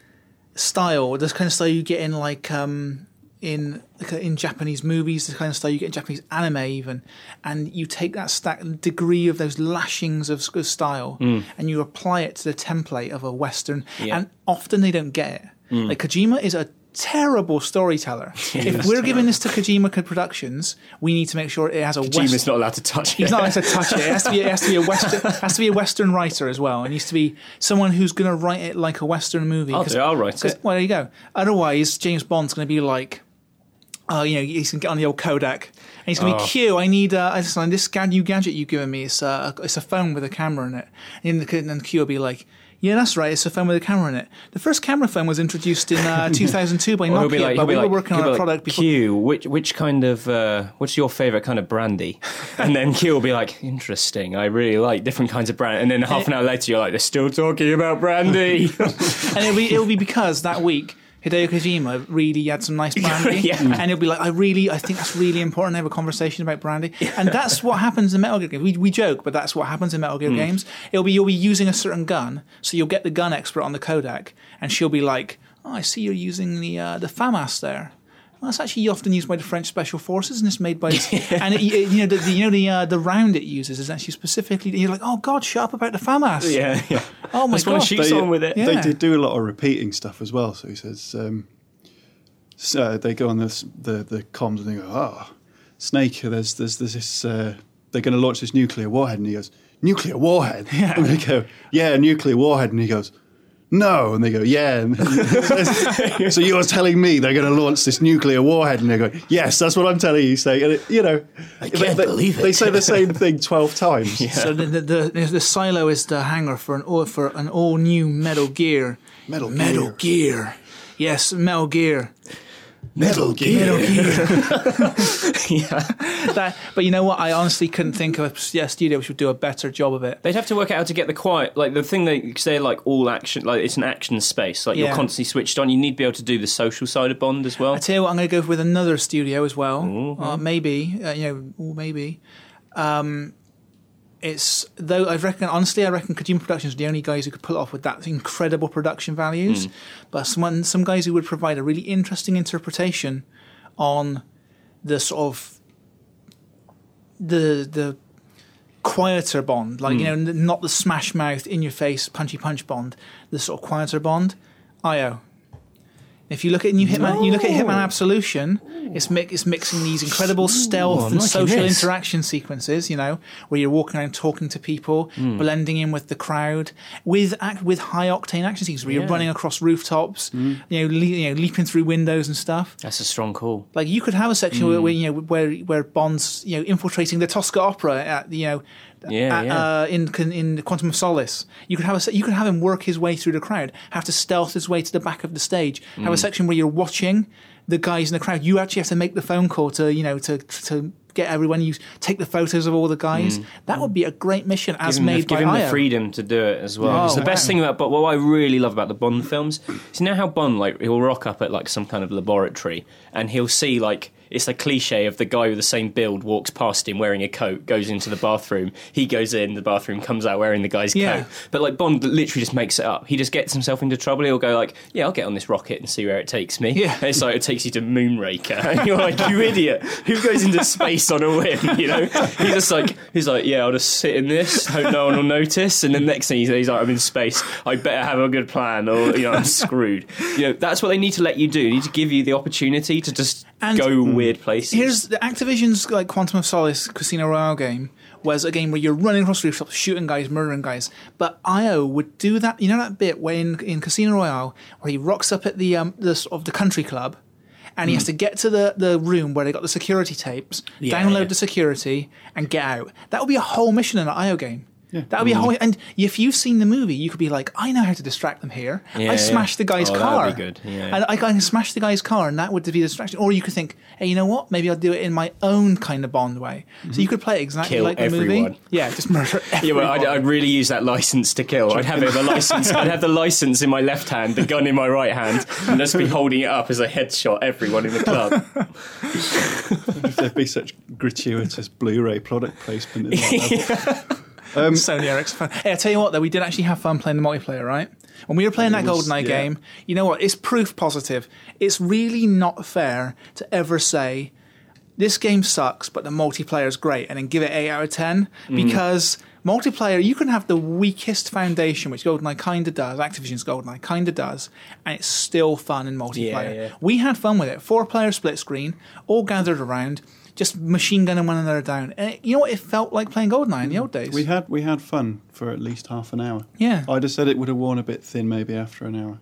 style, this kind of style you get in like um, in in Japanese movies, the kind of style you get in Japanese anime even, and you take that stack degree of those lashings of, style and you apply it to the template of a Western, Yeah. and often they don't get it. Like Kojima is a terrible storyteller. if we're giving this to Kojima Productions, we need to make sure it has a Kojima's West- not allowed to touch it. He's not allowed to touch it. It has to be. It has to be a western. has to be a western writer as well. It needs to be someone who's going to write it like a western movie. I'll do I'll write it. Well, there you go. Otherwise, James Bond's going to be like, oh, you know, he's going to get on the old Codec. And he's going to Oh. be Q. I need uh, I just, this new gadget you've given me. It's uh, it's a phone with a camera in it. And then and Q will be like. Yeah, that's right. It's a phone with a camera in it. The first camera phone was introduced in uh, 2002 by Nokia, like, but we be were working on a like, product before. Q, which which kind of uh, what's your favorite kind of brandy? And then Q will be like, interesting. I really like different kinds of brandy. And then half an hour later, you're like, they're still talking about brandy. and it'll be it'll be because that week Hideo Kojima really had some nice brandy, Yeah. and it'll be like, I really, I think that's really important to have a conversation about brandy, and that's what happens in Metal Gear games. We, we joke, but that's what happens in Metal. Gear games. It'll be you'll be using a certain gun, so you'll get the gun expert on the Codec, and she'll be like, oh, I see you're using the uh, the FAMAS there. Well, that's actually often used by the French Special Forces, and it's made by and it, you know the, the you know the uh, the round it uses is actually specifically. You're like, oh God, shut up about the FAMAS. yeah, yeah. Oh my That's one God. shoots They- on with it. Yeah. They did do a lot of repeating stuff as well. So he says, um, so they go on this, the the comms and they go, "Ah, Snake, there's there's there's this. Uh, they're going to launch this nuclear warhead," and he goes, "Nuclear warhead?" Yeah. And they go, "Yeah, nuclear warhead," and he goes, no, and they go, yeah. And so you're telling me they're going to launch this nuclear warhead, and they go, yes, that's what I'm telling you. Say, and it, you know, I can't they, believe it. They say the same thing twelve times. So the, the, the, the silo is the hangar for an all, for an all new Metal Gear. Metal Metal Gear. Yes, Metal Gear. Metal Gear. Metal Gear. yeah. that, but you know what? I honestly couldn't think of a yeah, studio which would do a better job of it. They'd have to work out how to get the quiet, like the thing they, because they're like all action, like it's an action space, like Yeah. you're constantly switched on. You need to be able to do the social side of Bond as well. I tell you what, I'm going to go with another studio as well. Uh, maybe, uh, you know, or maybe. Um, it's though I reckon honestly, I reckon Kojima Productions are the only guys who could pull off with that incredible production values. Hmm. But some some guys who would provide a really interesting interpretation on the sort of the the quieter Bond, like you hmm. know, not the smash mouth, in your face, punchy punch Bond, the sort of quieter Bond. Io. If you look at new Hitman, you look at Hitman Absolution. It's mi- it's mixing these incredible stealth I'm and social this. interaction sequences. You know, where you're walking around talking to people, Hmm. blending in with the crowd, with act, with high octane action scenes where you're Yeah. Hmm. running across rooftops, you know, le- you know, leaping through windows and stuff. That's a strong call. Like you could have a section where, where you know where where Bond's you know infiltrating the Tosca Opera at you know Yeah, at, yeah. Uh, in in Quantum of Solace. You could have a you could have him work his way through the crowd, have to stealth his way to the back of the stage. Mm. Have a section where you're watching the guys in the crowd. You actually have to make the phone call to you know to to get everyone. You take the photos of all the guys. That would be a great mission as Mm. give him, made the, give by him IO. the freedom to do it as well. Oh, it's the best wow. thing about but what I really love about the Bond films is you know how Bond like he'll rock up at like some kind of laboratory and he'll see like it's a cliche of the guy with the same build walks past him wearing a coat, goes into the bathroom, he goes in the bathroom, comes out wearing the guy's Yeah. coat. But like Bond literally just makes it up. He just gets himself into trouble. He'll go like, "Yeah, I'll get on this rocket and see where it takes me." Yeah. And it's like it takes you to Moonraker, and you're like, "You idiot! Who goes into space on a whim?" You know? He's just like, he's like, "Yeah, I'll just sit in this, hope no one will notice." And then next thing he's, like, "I'm in space. I better have a good plan, or you know, I'm screwed." You know, that's what they need to let you do. They need to give you the opportunity to just And- go weird places. Here's the Activision's like Quantum of Solace Casino Royale game was a game where you're running across rooftops, shooting guys, murdering guys. But IO would do that. You know that bit where in, in Casino Royale where he rocks up at the um the sort of the country club. And he has to get to the, the room where they got the security tapes, Yeah, download yeah. the security, and get out. That would be a whole mission in an IO game. That would be a Mm. whole. And if you've seen the movie, you could be like, I know how to distract them here. Yeah, I yeah. the guy's Oh, that would car. be good, yeah. And I can smash the guy's car, and that would be the distraction. Or you could think, hey, you know what? Maybe I'll do it in my own kind of Bond way. So you could play it exactly Kill like the everyone. movie. Yeah, just murder Yeah, everyone. well, I'd, I'd really use that license to kill. I'd have it, the license. I'd have the license in my left hand, the gun in my right hand, and just be holding it up as a headshot everyone in the club. if there'd be such gratuitous Blu-ray product placement. In that level. Sony Ericsson. Hey, I tell you what, though, we did actually have fun playing the multiplayer, right? When we were playing that was- GoldenEye yeah. game, you know what? It's proof positive. It's really not fair to ever say this game sucks, but the multiplayer is great, and then give it eight out of ten mm. because multiplayer you can have the weakest foundation, which GoldenEye kind of does. Activision's GoldenEye kind of does, and it's still fun in multiplayer. yeah. We had fun with it. Four player split screen, all gathered around. Just machine gunning one another down. And it- you know what? It felt like playing GoldenEye in the old days. we had we had fun for at least half an hour. Yeah. I'd have said it would have worn a bit thin maybe after an hour.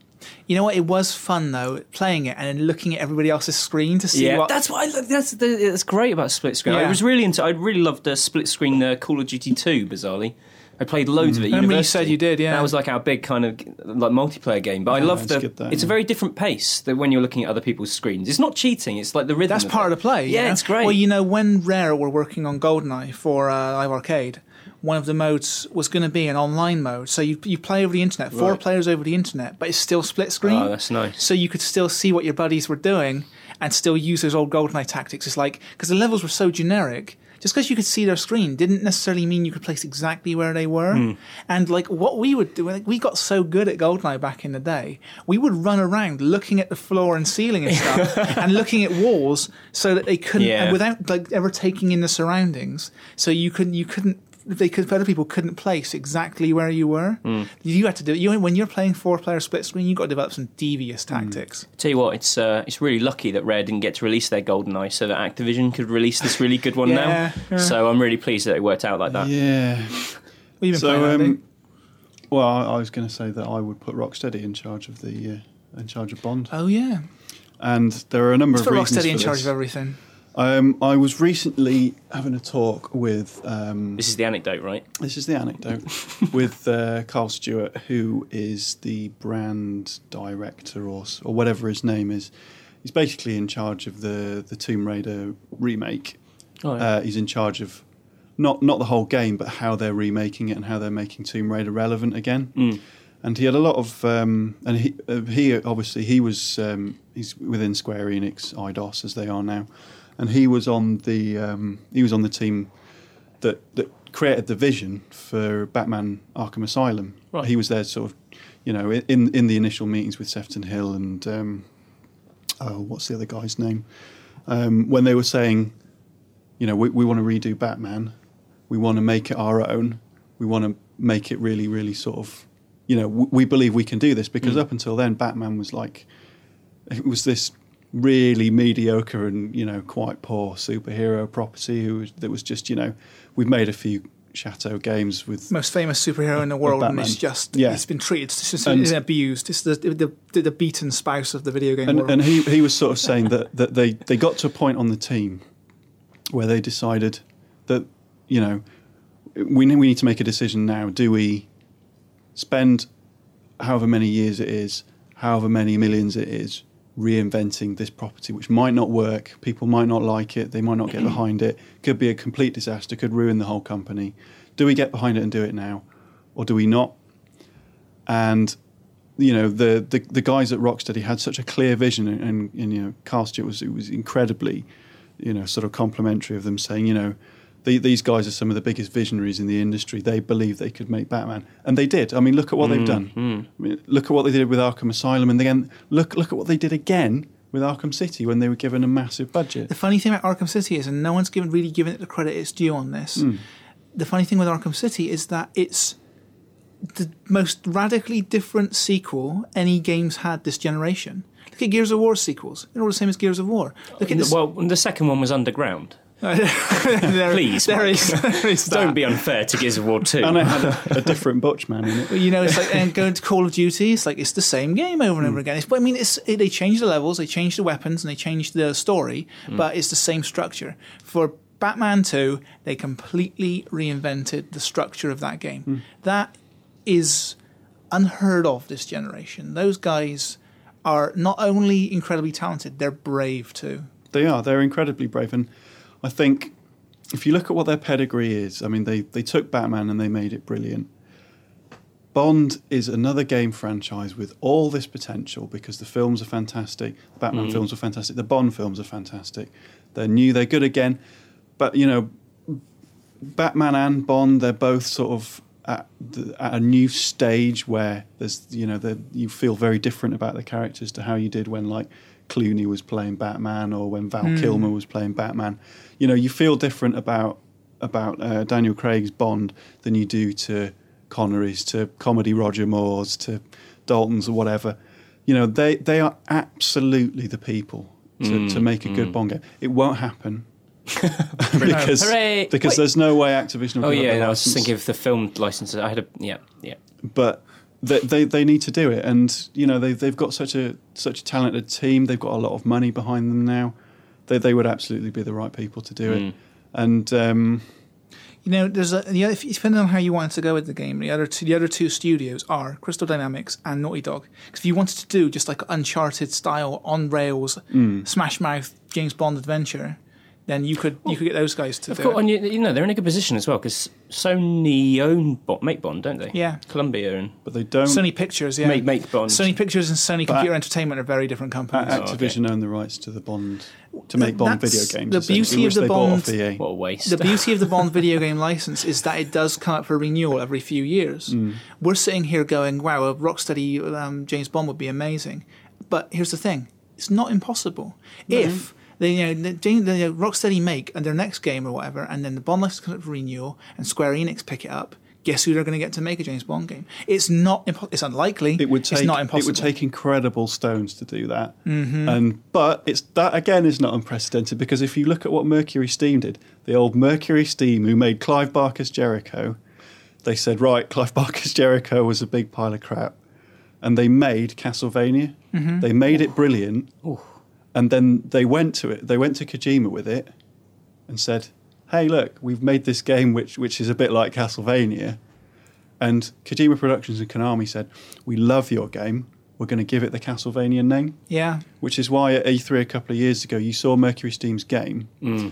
You know what? It was fun though, playing it and then looking at everybody else's screen to see Yeah, what. that's what I, lo- that's the, that's great about split screen. I Yeah. was really into. I really loved the split screen uh, Call of Duty Two. Bizarrely, I played loads of it. at Remember you said you did, yeah. That was like our big kind of like multiplayer game. But I love it's the. good that, it's a yeah. very different pace than when you're looking at other people's screens. It's not cheating. It's like the rhythm. that's part of the play. Yeah, you know? it's great. Well, you know, when Rare were working on GoldenEye for uh, Live Arcade, one of the modes was going to be an online mode. So you you play over the internet, four Right. players over the internet, but it's still split screen. Oh, that's nice. So you could still see what your buddies were doing and still use those old GoldenEye tactics. It's like because the levels were so generic. Just because you could see their screen didn't necessarily mean you could place exactly where they were. Hmm. And like what we would do, like, we got so good at GoldenEye back in the day, we would run around looking at the floor and ceiling and stuff, and looking at walls so that they couldn't, Yeah. and without like ever taking in the surroundings. So you couldn't, you couldn't. They could, other people couldn't place exactly where you were. Hmm. You had to do. You when you're playing four-player split screen, you have got to develop some devious tactics. Tell you what, it's uh, it's really lucky that Rare didn't get to release their Golden Eye, so that Activision could release this really good one Yeah, now. yeah. So I'm really pleased that it worked out like that. Yeah. We've been So playing, Andy. um, Well, I, I was going to say that I would put Rocksteady in charge of the uh, in charge of Bond, Oh yeah, and there are a number let's of put reasons Rocksteady in for charge this. of everything. Um, I was recently having a talk with um, This is the anecdote, right? this is the anecdote with uh, Karl Stewart, who is the brand director or or whatever his name is. He's basically in charge of the the Tomb Raider remake. Oh, yeah. Uh, he's in charge of not not the whole game, but how they're remaking it and how they're making Tomb Raider relevant again. Mm. And he had a lot of, um, and he uh, he obviously he was um, he's within Square Enix Eidos as they are now, and he was on the um, he was on the team that that created the vision for Batman Arkham Asylum. Right. He was there sort of, you know, in in the initial meetings with Sefton Hill and um, oh, what's the other guy's name? Um, when they were saying, you know, we, we want to redo Batman, we want to make it our own, we want to make it really, really sort of, you know, w- we believe we can do this because Mm. up until then, Batman was like, it was this really mediocre and you know quite poor superhero property who was, that was just you know we've made a few Chateau games with Most famous superhero in the world, and it's just Yeah. it's been treated, it's just And- it's abused. It's the, the the the beaten spouse of the video game and, world. and he, he was sort of saying that, that they, they got to a point on the team where they decided that you know we we need to make a decision now do we spend however many years it is however many millions it is reinventing this property which might not work people might not like it they might not get behind it could be a complete disaster could ruin the whole company do we get behind it and do it now or do we not and you know the, the the guys at Rocksteady had such a clear vision, and, and, and you know Karl Stewart was it was incredibly, you know, sort of complimentary of them, saying you know. The, these guys are some of the biggest visionaries in the industry. They believe they could make Batman, and they did. I mean, look at what they've done. I mean, look at what they did with Arkham Asylum, and again, look look at what they did again with Arkham City when they were given a massive budget. The funny thing about Arkham City is, and no one's given really given it the credit it's due on this. Hmm. The funny thing with Arkham City is that it's the most radically different sequel any game's had this generation. Look at Gears of War sequels; they're all the same as Gears of War. Look at this. Well, the second one was underground. There, please, there Mike. is, there is. Don't be unfair to Gears of War 2. And it had a, a different Butchman in it. You know, it's like and going to Call of Duty. It's like it's the same game over and Hmm. over again. It's, but I mean, it's it, they changed the levels, they changed the weapons, and they changed the story, Hmm. but it's the same structure. For Batman Two, they completely reinvented the structure of that game. Hmm. That is unheard of this generation. Those guys are not only incredibly talented, they're brave too. They are. They're incredibly brave, and I think if you look at what their pedigree is, I mean, they they took Batman and they made it brilliant. Bond is another game franchise with all this potential because the films are fantastic. The Batman mm. films are fantastic. The Bond films are fantastic. They're new. They're good again, but you know, Batman and Bond, they're both sort of at, the, at a new stage where there's, you know, the, you feel very different about the characters to how you did when like Clooney was playing Batman or when Val mm. Kilmer was playing Batman. You know, you feel different about about uh, Daniel Craig's Bond than you do to Connery's, to comedy Roger Moore's, to Dalton's or whatever. You know, they they are absolutely the people to, to make a good Bond game. It won't happen. because Hooray! because Wait. there's no way Activision. will oh, yeah, the no, I was thinking of the film licenses. I had a. Yeah, yeah. but they, they they need to do it, and you know they they've got such a such a talented team. They've got a lot of money behind them now. They they would absolutely be the right people to do it. And um, You know, there's a the other, depending on how you want to go with the game. The other two, the other two studios are Crystal Dynamics and Naughty Dog. Because if you wanted to do just like Uncharted style on rails, Mm. smash mouth James Bond adventure, then you could you could get those guys to Of do course, it. and you, you know they're in a good position as well because Sony own Bond, make Bond, don't they? Yeah. Columbia and but they don't. Sony Pictures, yeah. make make Bond. Sony Pictures and Sony But- Computer Entertainment are very different companies. A- Activision own the rights to the Bond to make Bond That's video games. the essentially, beauty of which the Bond- off EA. What a waste. the beauty of the Bond video game license is that it does come up for renewal every few years. Mm. We're sitting here going, "Wow, a Rocksteady um, James Bond would be amazing," but here's the thing: it's not impossible. If they, you know, the, the uh, Rocksteady make and their next game or whatever, and then the Bond license comes up for renewal, and Square Enix pick it up. Guess who they're going to get to make a James Bond game? It's not. Impo- it's unlikely. it would take It's not impossible. it would take incredible stones to do that. Mm-hmm. And but it's that again is not unprecedented because if you look at what Mercury Steam did, the old Mercury Steam who made Clive Barker's Jericho, they said, right, Clive Barker's Jericho was a big pile of crap, and they made Castlevania. They made it brilliant, and then they went to it. They went to Kojima with it, and said, "Hey, look, we've made this game which which is a bit like Castlevania." And Kojima Productions and Konami said, "We love your game. We're going to give it the Castlevania name." Yeah. Which is why at E3 a couple of years ago you saw Mercury Steam's game, Mm.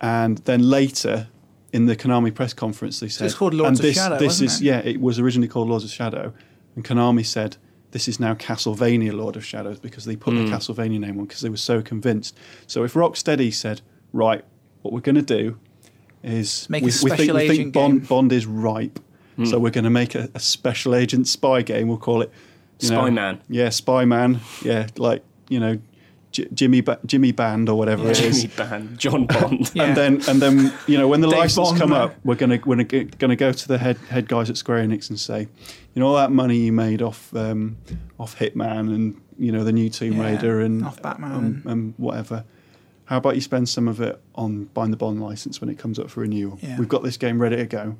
and then later in the Konami press conference they said, it's called Lords and of this, Shadow, This wasn't is it? yeah, it was originally called Lords of Shadow, and Konami said this is now Castlevania Lord of Shadows because they put Mm. the Castlevania name on because they were so convinced. So if Rocksteady said, right, what we're going to do is Make a we, we think, we think Bond. Bond is ripe, Mm. so we're going to make a, a special agent spy game. We'll call it you know, Spy Man. Yeah, Spy Man. Yeah, like you know, J- Jimmy ba- Jimmy Band or whatever it is. Jimmy Band, John Bond. Yeah. And then, and then, you know, when the Dave license Bond, come man. up, we're gonna we're gonna, gonna go to the head head guys at Square Enix and say, you know, all that money you made off um, off Hitman and you know the new Tomb Yeah, Raider and off Batman and, and- and whatever. How about you spend some of it on buying the Bond license when it comes up for renewal? Yeah. We've got this game ready to go.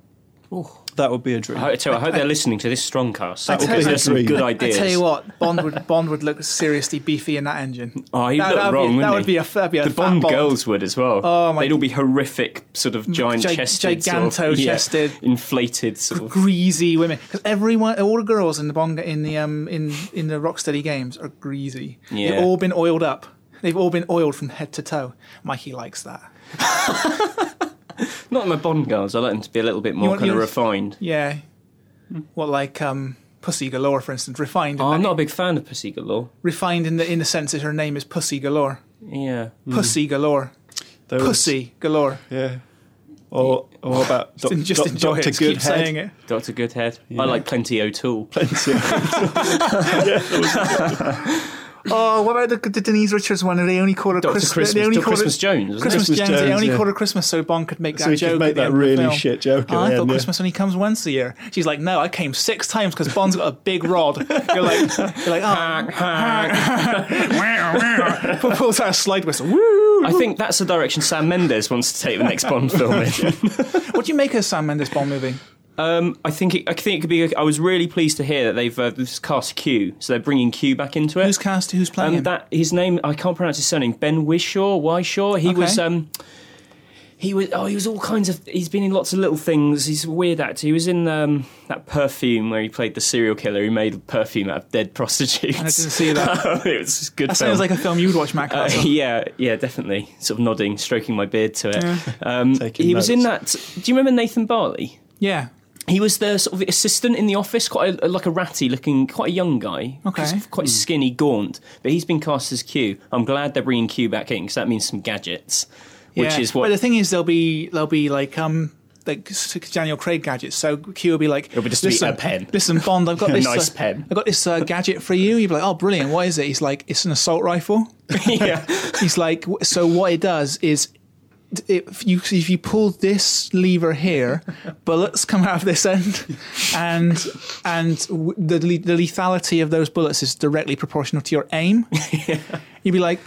That would be a dream. I, hope- I hope they're listening to this strongcast. That That would be there's some a dream. good I ideas. tell you what, Bond would Bond would look seriously beefy in that engine. Oh, he'd That- look that'd wrong, be, wouldn't that he? would be a that'd be a the fat Bond, Bond girls would as well. Oh, my- They'd all be horrific, sort of giant Gig- chested, sort of- giganto-chested. yeah, inflated, sort of. greasy women because everyone, all the girls in the Bond in the um in in the Rocksteady games are greasy. Yeah. They've all been oiled up. They've all been oiled from head to toe. Mikey likes that. Not in my Bond girls. I like them to be a little bit more want- kind of you- refined. Yeah. What like um Pussy Galore, for instance, refined. In Oh, I'm that- not a big fan of Pussy Galore. refined in the in the sense that her name is Pussy Galore. Yeah. Pussy Galore. There was- Pussy Galore. yeah. Or or what about Just, doc, just doc- enjoy Dr. it. Just keep Goodhead? saying it. Dr. Goodhead. Yeah. I like Plenty O'Toole. Oh, what about the, the Denise Richards one? They only call her Dr. Christmas. Christmas, they only Christmas her, Jones. Christmas, Christmas Jones. They only yeah. called her Christmas so Bond could make So that he joke. could make that end of the really shit joke. Oh, I thought end, yeah. Christmas only comes once a year. She's like, no, I came six times because Bond's got a big rod. You're like, you're like, oh, pulls out a slide whistle. Woo! I think that's the direction Sam Mendes wants to take the next Bond film in. What do you make of Sam Mendes Bond movie? Um, I think it, I think it could be. I was really pleased to hear that they've uh, this cast Q, so they're bringing Q back into it. Who's cast? Who's playing um, him? that his name I can't pronounce his surname. Ben Whishaw, Whishaw. He Okay. was. Um, he was. Oh, he was all kinds of. He's been in lots of little things. He's a weird actor. He was in um, that perfume where he played the serial killer who made perfume out of dead prostitutes. I didn't see that. it was good. That film. sounds like a film you'd watch, Matt. Uh, yeah, yeah, definitely. Sort of nodding, stroking my beard to it. Um, Taking he was in that. Do you remember Nathan Barley? yeah. He was the sort of assistant in the office, quite a, like a ratty looking, quite a young guy. Okay. Quite skinny, gaunt. But he's been cast as Q. I'm glad they're bringing Q back in because that means some gadgets, which yeah. is what. But the thing is, there'll be there'll be like um like Daniel Craig gadgets. So Q will be like, It'll be just listen, a pen. Listen, Bond, I've got this nice uh, pen. I've got this uh, gadget for you. You'd be like, oh, brilliant. What is it? He's like, it's an assault rifle. yeah. He's like, so what it does is. If you if you pull this lever here, bullets come out of this end, and and w- the le- the lethality of those bullets is directly proportional to your aim. You'd be like,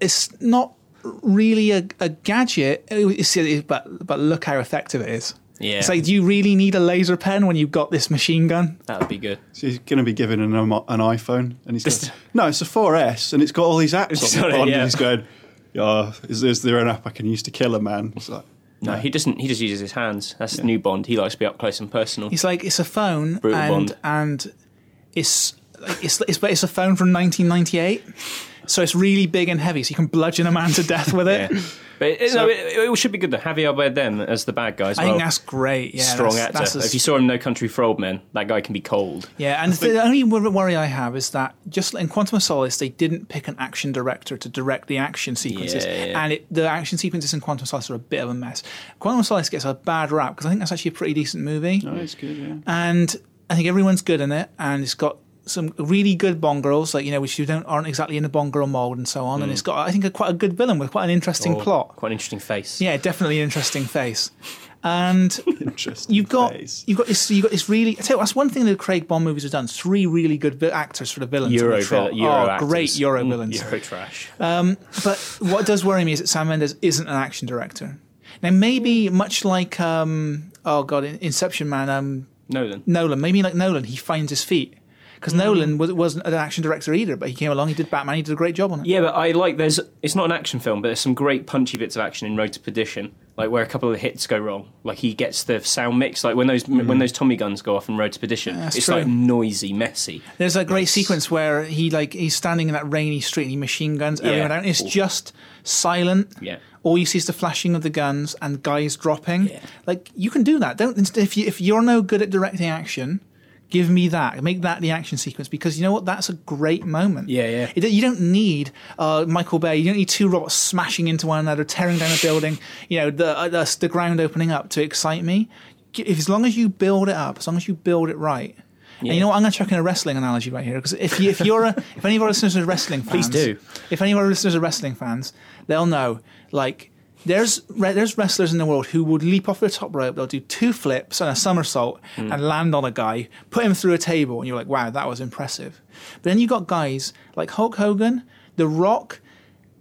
it's not really a, a gadget, it's, it- but but look how effective it is. Yeah. It's like, do you really need a laser pen when you've got this machine gun? That would be good. So he's going to be given an, um, an iPhone, and he's going, no, it's a 4S, and it's got all these apps on it. it, yeah. And he's going, oh, is, is there an app I can use to kill a man? It's like, No, he doesn't. He just uses his hands. That's the new Bond. He likes to be up close and personal. It's like it's a phone, Brutal and Bond. and it's like, it's it's but it's a phone from 1998, so it's really big and heavy, so you can bludgeon a man to death with it. But it, no, it, it should be good to Javier Bardem as the bad guy as I well. think that's great. Yeah, strong that's, actor. that's a- if you saw him in No Country for Old Men, that guy can be cold. Yeah, and the only worry I have is that just in Quantum of Solace, they didn't pick an action director to direct the action sequences, Yeah, yeah. and it, the action sequences in Quantum of Solace are a bit of a mess. Quantum of Solace gets a bad rap because I think that's actually a pretty decent movie, oh, it's good, yeah. and I think everyone's good in it, and it's got some really good Bond girls, like you know, which you don't aren't exactly in the Bond girl mold and so on, and it's got I think a, quite a good villain with quite an interesting Or plot. Quite an interesting face. Yeah, definitely an interesting face. And Interesting. you've got phase. you've got this you've got this really. I tell you, what, that's one thing that the Craig Bond movies have done. Three really good vi- actors for the villains. on Euro, the trot. vil- Euro oh, actors. great Euro Mm, villains. Euro trash. But what does worry me is that Sam Mendes isn't an action director. Now, maybe much like um, oh god, Inception man, um, Nolan. Nolan, maybe like Nolan, he finds his feet because mm-hmm. Nolan was, wasn't an action director either, but he came along, he did Batman, he did a great job on it. Yeah, but I like there's it's not an action film, but there's some great punchy bits of action in Road to Perdition, like where a couple of the hits go wrong. Like he gets the sound mix, like when those mm-hmm. when those Tommy guns go off in Road to Perdition, That's it's true. like noisy, messy. There's a great sequence where he like he's standing in that rainy street and he machine guns everyone down. It's Cool. just silent. Yeah. All you see is the flashing of the guns and guys dropping. Yeah. Like you can do that. Don't if you if you're no good at directing action, give me that. Make that the action sequence because you know what? That's a great moment. Yeah, yeah. It, you don't need uh, Michael Bay. You don't need two robots smashing into one another, tearing down a building. You know the uh, the, the ground opening up to excite me. If as long as you build it up, as long as you build it right. And you know what? I'm going to chuck in a wrestling analogy right here because if you, if you're a, if any of our listeners are wrestling fans, Please do. If any of our listeners are wrestling fans, they'll know like there's re- there's wrestlers in the world who would leap off the top rope. They'll do two flips and a somersault Hmm. and land on a guy, put him through a table, and you're like, wow, that was impressive. But then you got guys like Hulk Hogan, The Rock.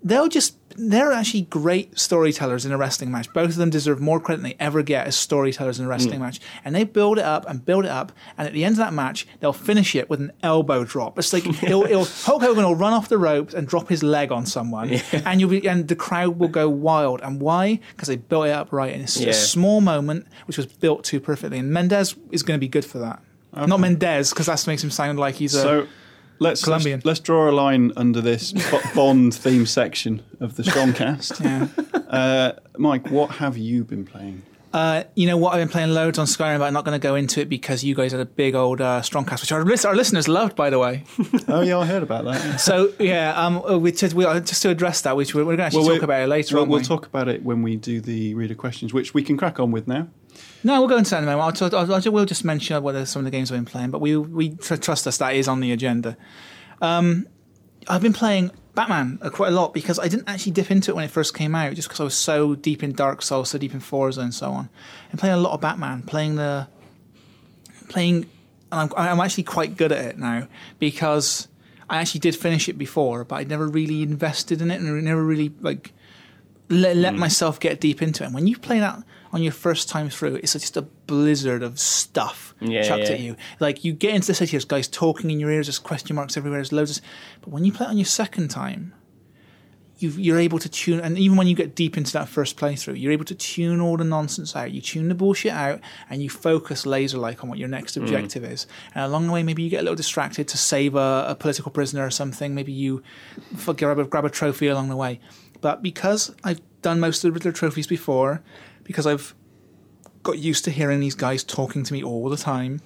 They'll just they're actually great storytellers in a wrestling match. Both of them deserve more credit than they ever get as storytellers in a wrestling mm. match. And they build it up and build it up, and at the end of that match, they'll finish it with an elbow drop. It's like it'll, it'll, Hulk Hogan will run off the ropes and drop his leg on someone, and you'll be and the crowd will go wild. And why? Because they built it up right, and it's Yeah. a small moment which was built too perfectly. And Mendez is going to be good for that. Not Mendez, because that makes him sound like he's a. So let's, let's Colombian. let's draw a line under this Bond theme section of the Strongcast. yeah. uh, Mike, what have you been playing? Uh, you know what? I've been playing loads on Skyrim, but I'm not going to go into it because you guys had a big old uh, Strongcast, which our, our listeners loved, by the way. Oh yeah, I heard about that. yeah. So yeah, um, uh, we just, we, uh, just to address that, which we're, we're going to actually Well, talk about it later. We'll, aren't we'll we? talk about it when we do the reader questions, which we can crack on with now. No, we'll go into that in a moment. I'll, I'll, I'll, we'll just mention whether some of the games I've been playing, but we we trust us that is on the agenda. Um, I've been playing Batman quite a lot because I didn't actually dip into it when it first came out, just because I was so deep in Dark Souls, so deep in Forza, and so on. And playing a lot of Batman, playing the playing, and I'm, I'm actually quite good at it now because I actually did finish it before, but I never really invested in it and never really like let, let Hmm. myself get deep into it. And when you play that on your first time through, it's just a blizzard of stuff Yeah, chucked yeah. at you. Like you get into the city, there's guys talking in your ears, there's question marks everywhere, there's loads of. But when you play it on your second time, you you're able to tune, and even when you get deep into that first playthrough, you're able to tune all the nonsense out. You tune the bullshit out, and you focus laser like on what your next Hmm. objective is. And along the way, maybe you get a little distracted to save a, a political prisoner or something. Maybe you grab a, grab a trophy along the way. But because I've done most of the Riddler trophies before, because I've got used to hearing these guys talking to me all the time,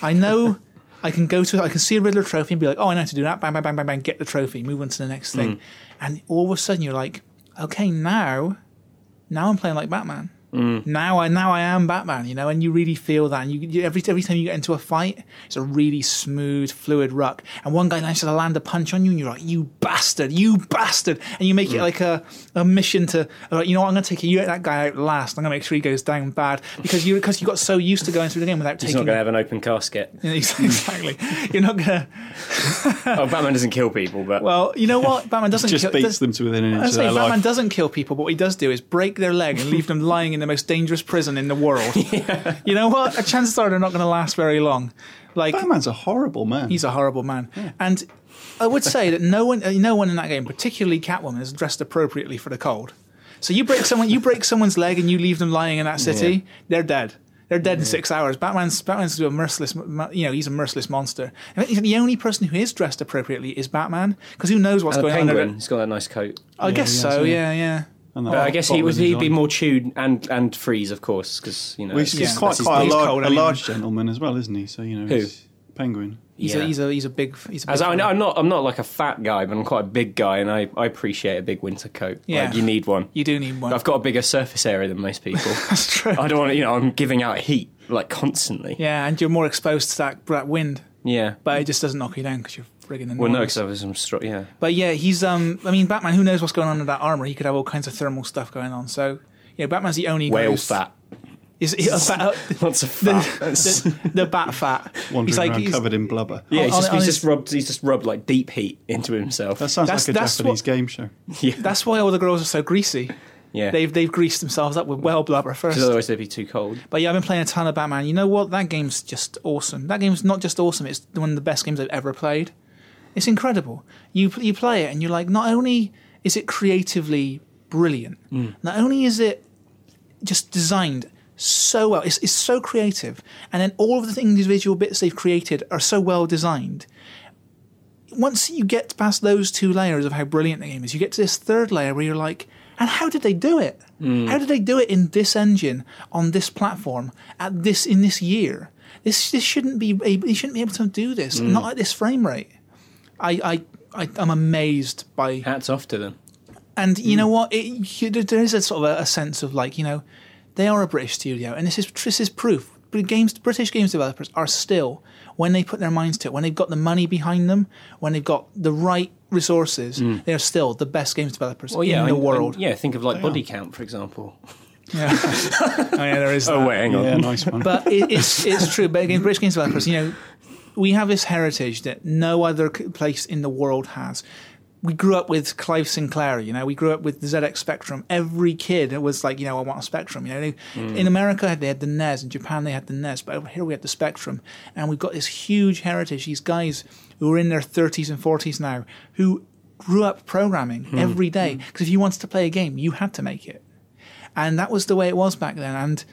I know. I can go to, I can see a Riddler trophy and be like, oh, I know how to do that. Bang, bang, bang, bang, bang, get the trophy, move on to the next thing. Mm. And all of a sudden you're like, okay, now, now I'm playing like Batman. Mm. Now I now I am Batman, you know, and you really feel that. And you, you every every time you get into a fight, it's a really smooth, fluid ruck. And one guy manages to land a punch on you, and you're like, "You bastard, you bastard!" And you make it mm. like a, a mission to, like, you know, what, I'm going to take you that guy out last. I'm going to make sure he goes down bad because you because you got so used to going through the game without He's taking. not going to have an open casket. Yeah, exactly. You're not gonna. oh, Batman doesn't kill people, but Well, you know what? Batman doesn't Just kill, beats does- them to within an inch of say their Batman life. doesn't kill people, but what he does do is break their leg and leave them lying in the most dangerous prison in the world. You know what? A chances are they're not going to last very long. Like Batman's a horrible man. he's a horrible man, and I would say that no one, uh, no one in that game, particularly Catwoman, is dressed appropriately for the cold. So you break someone, you break someone's leg, and you leave them lying in that city. They're dead. They're dead in six hours. Batman's Batman's a merciless, you know, he's a merciless monster. Think the only person who is dressed appropriately is Batman, because who knows what's and going on? penguin. He's got that nice coat. I Yeah, guess so. Yeah, yeah. Yeah. And that But I guess he bottle would he'd be more chewed and and freeze, of course, because you know Well, he's, he's Yeah. quite, that's his quite a, large, cold a large gentleman as well, isn't he? So you know, Who? he's penguin. He's Yeah. a he's a he's a big he's a big As I, I'm not, I'm not like a fat guy, but I'm quite a big guy, and I, I appreciate a big winter coat. Yeah. like, you need one. You do need one. I've got a bigger surface area than most people. That's true. I don't want to, you know, I'm giving out heat like constantly. Yeah, and you're more exposed to that, that wind, Yeah. but it just doesn't knock you down because you're friggin' enormous. Well, no, because I was some stro- yeah. But yeah, he's um. I mean, Batman. Who knows what's going on in that armor? He could have all kinds of thermal stuff going on. So yeah, Batman's the only guy Whale who's- fat. Is is a bat, Lots of the, fat. That's- the, the bat fat. Wandering he's like around he's, covered in blubber. yeah, he's on- just, on he's his- just rubbed. He's just rubbed like deep heat into himself. That sounds That's- like a that's Japanese what- game show. yeah. That's why all the girls are so greasy. Yeah. They've they've greased themselves up with well blubber first. Because otherwise they'd be too cold. But yeah, I've been playing a ton of Batman. You know what? That game's just awesome. That game's not just awesome; it's one of the best games I've ever played. It's incredible. You you play it and you're like, not only is it creatively brilliant, mm. not only is it just designed so well, it's, it's so creative, and then all of the individual bits they've created are so well designed. Once you get past those two layers of how brilliant the game is, you get to this third layer where you're like, and how did they do it? Mm. How did they do it in this engine on this platform at this in this year? This this shouldn't be you shouldn't be able to do this mm. not at this frame rate. I I, I I'm amazed by Hats off to them. and you know hmm. what? It, you, there is a sort of a, a sense of like you know, they are a British studio, and this is this is proof. But Games British games developers are still when they put their minds to it, when they've got the money behind them, when they've got the right resources, hmm. they are still the best games developers Well, yeah, in the and- world. and, yeah, think of like They Body are. Count, for example. Yeah. oh yeah, there is. Oh, that. wait, hang Yeah, nice one. but it, it's it's true. But again, British games developers, you know, we have this heritage that no other place in the world has. We grew up with Clive Sinclair, you know. We grew up with the ZX Spectrum. Every kid was like, you know, I want a Spectrum. You know, They- hmm. in America they had the NES, in Japan they had the NES, but over here we had the Spectrum, and we've got this huge heritage. These guys who are in their thirties and forties now, who grew up programming hmm. every day hmm. because if you wanted to play a game, you had to make it, and that was the way it was back then. And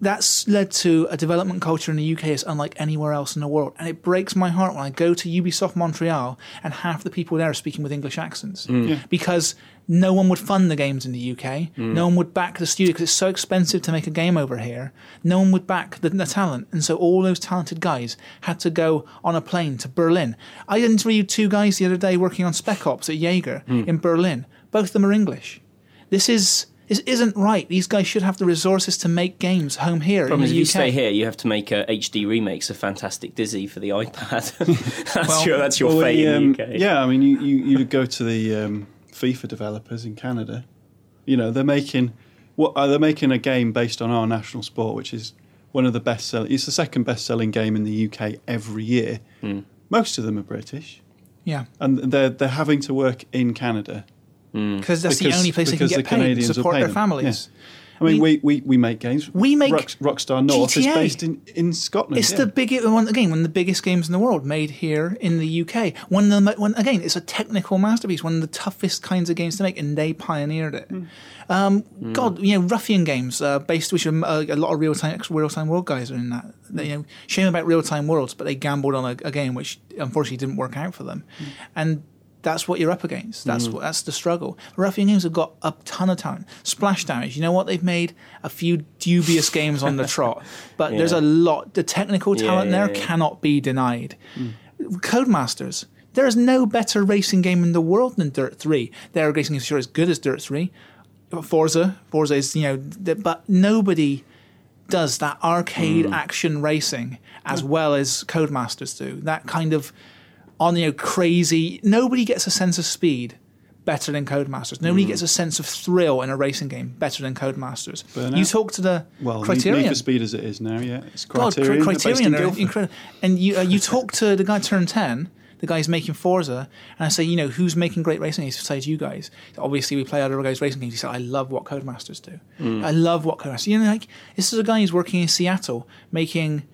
that's led to a development culture in the UK is unlike anywhere else in the world. And it breaks my heart when I go to Ubisoft Montreal and half the people there are speaking with English accents. Mm. Because no one would fund the games in the UK. Mm. No one would back the studio because it's so expensive to make a game over here. No one would back the, the talent. And so all those talented guys had to go on a plane to Berlin. I interviewed two guys the other day working on Spec Ops at Yager mm. in Berlin. Both of them are English. This is. This isn't right. These guys should have the resources to make games home here Problem in is, the if you UK. stay here, you have to make uh, HD remakes of Fantastic Dizzy for the iPad. that's Well- your that's your Well, fate the, in um, the UK. Yeah, I mean, you, you, you go to the um, FIFA developers in Canada. You know, they're making what uh, they're making a game based on our national sport, which is one of the best selling. It's the second best selling game in the UK every year. Hmm. Most of them are British, Yeah, and they're they're having to work in Canada. Because that's the only place they can get the paid to Canadians will support their them. families. I mean, We- we, we, we make games. We make Rock, Rockstar North is based in, in Scotland. It's yeah. the biggest one again, one of the biggest games in the world made here in the UK. One of the one again, it's a technical masterpiece, one of the toughest kinds of games to make, and they pioneered it. Hmm. Um, God, you know, ruffian games uh, based, which are uh, a lot of real time real time world guys are in that. They, you know, shame about real time worlds, but they gambled on a, a game which unfortunately didn't work out for them, Hmm. and. That's what you're up against. That's mm. what, that's the struggle. Ruffian Games have got a ton of talent. Splash Damage. You know what? They've made a few dubious games on the trot, but there's a lot. The technical talent yeah, there yeah. cannot be denied. Mm. Codemasters. There is no better racing game in the world than Dirt 3. Their racing is sure as good as Dirt 3. Forza, Forza is, you know, but nobody does that arcade mm. action racing as well as Codemasters do. That kind of on, you know, crazy. Nobody gets a sense of speed better than Codemasters. Nobody gets a sense of thrill in a racing game better than Codemasters. Burnout? You talk to the well, Criterion. Need for Speed as it is now. Yeah, it's God, Criterion. Cri- they're Criterion in are incredible. And you uh, you talk to the guy Turn 10, the guy who's making Forza, and I say, you know, who's making great racing games besides you guys? Obviously, we play other guys' racing games. He said, I love what Codemasters do. I love what Codemasters. You know, like this is a guy who's working in Seattle making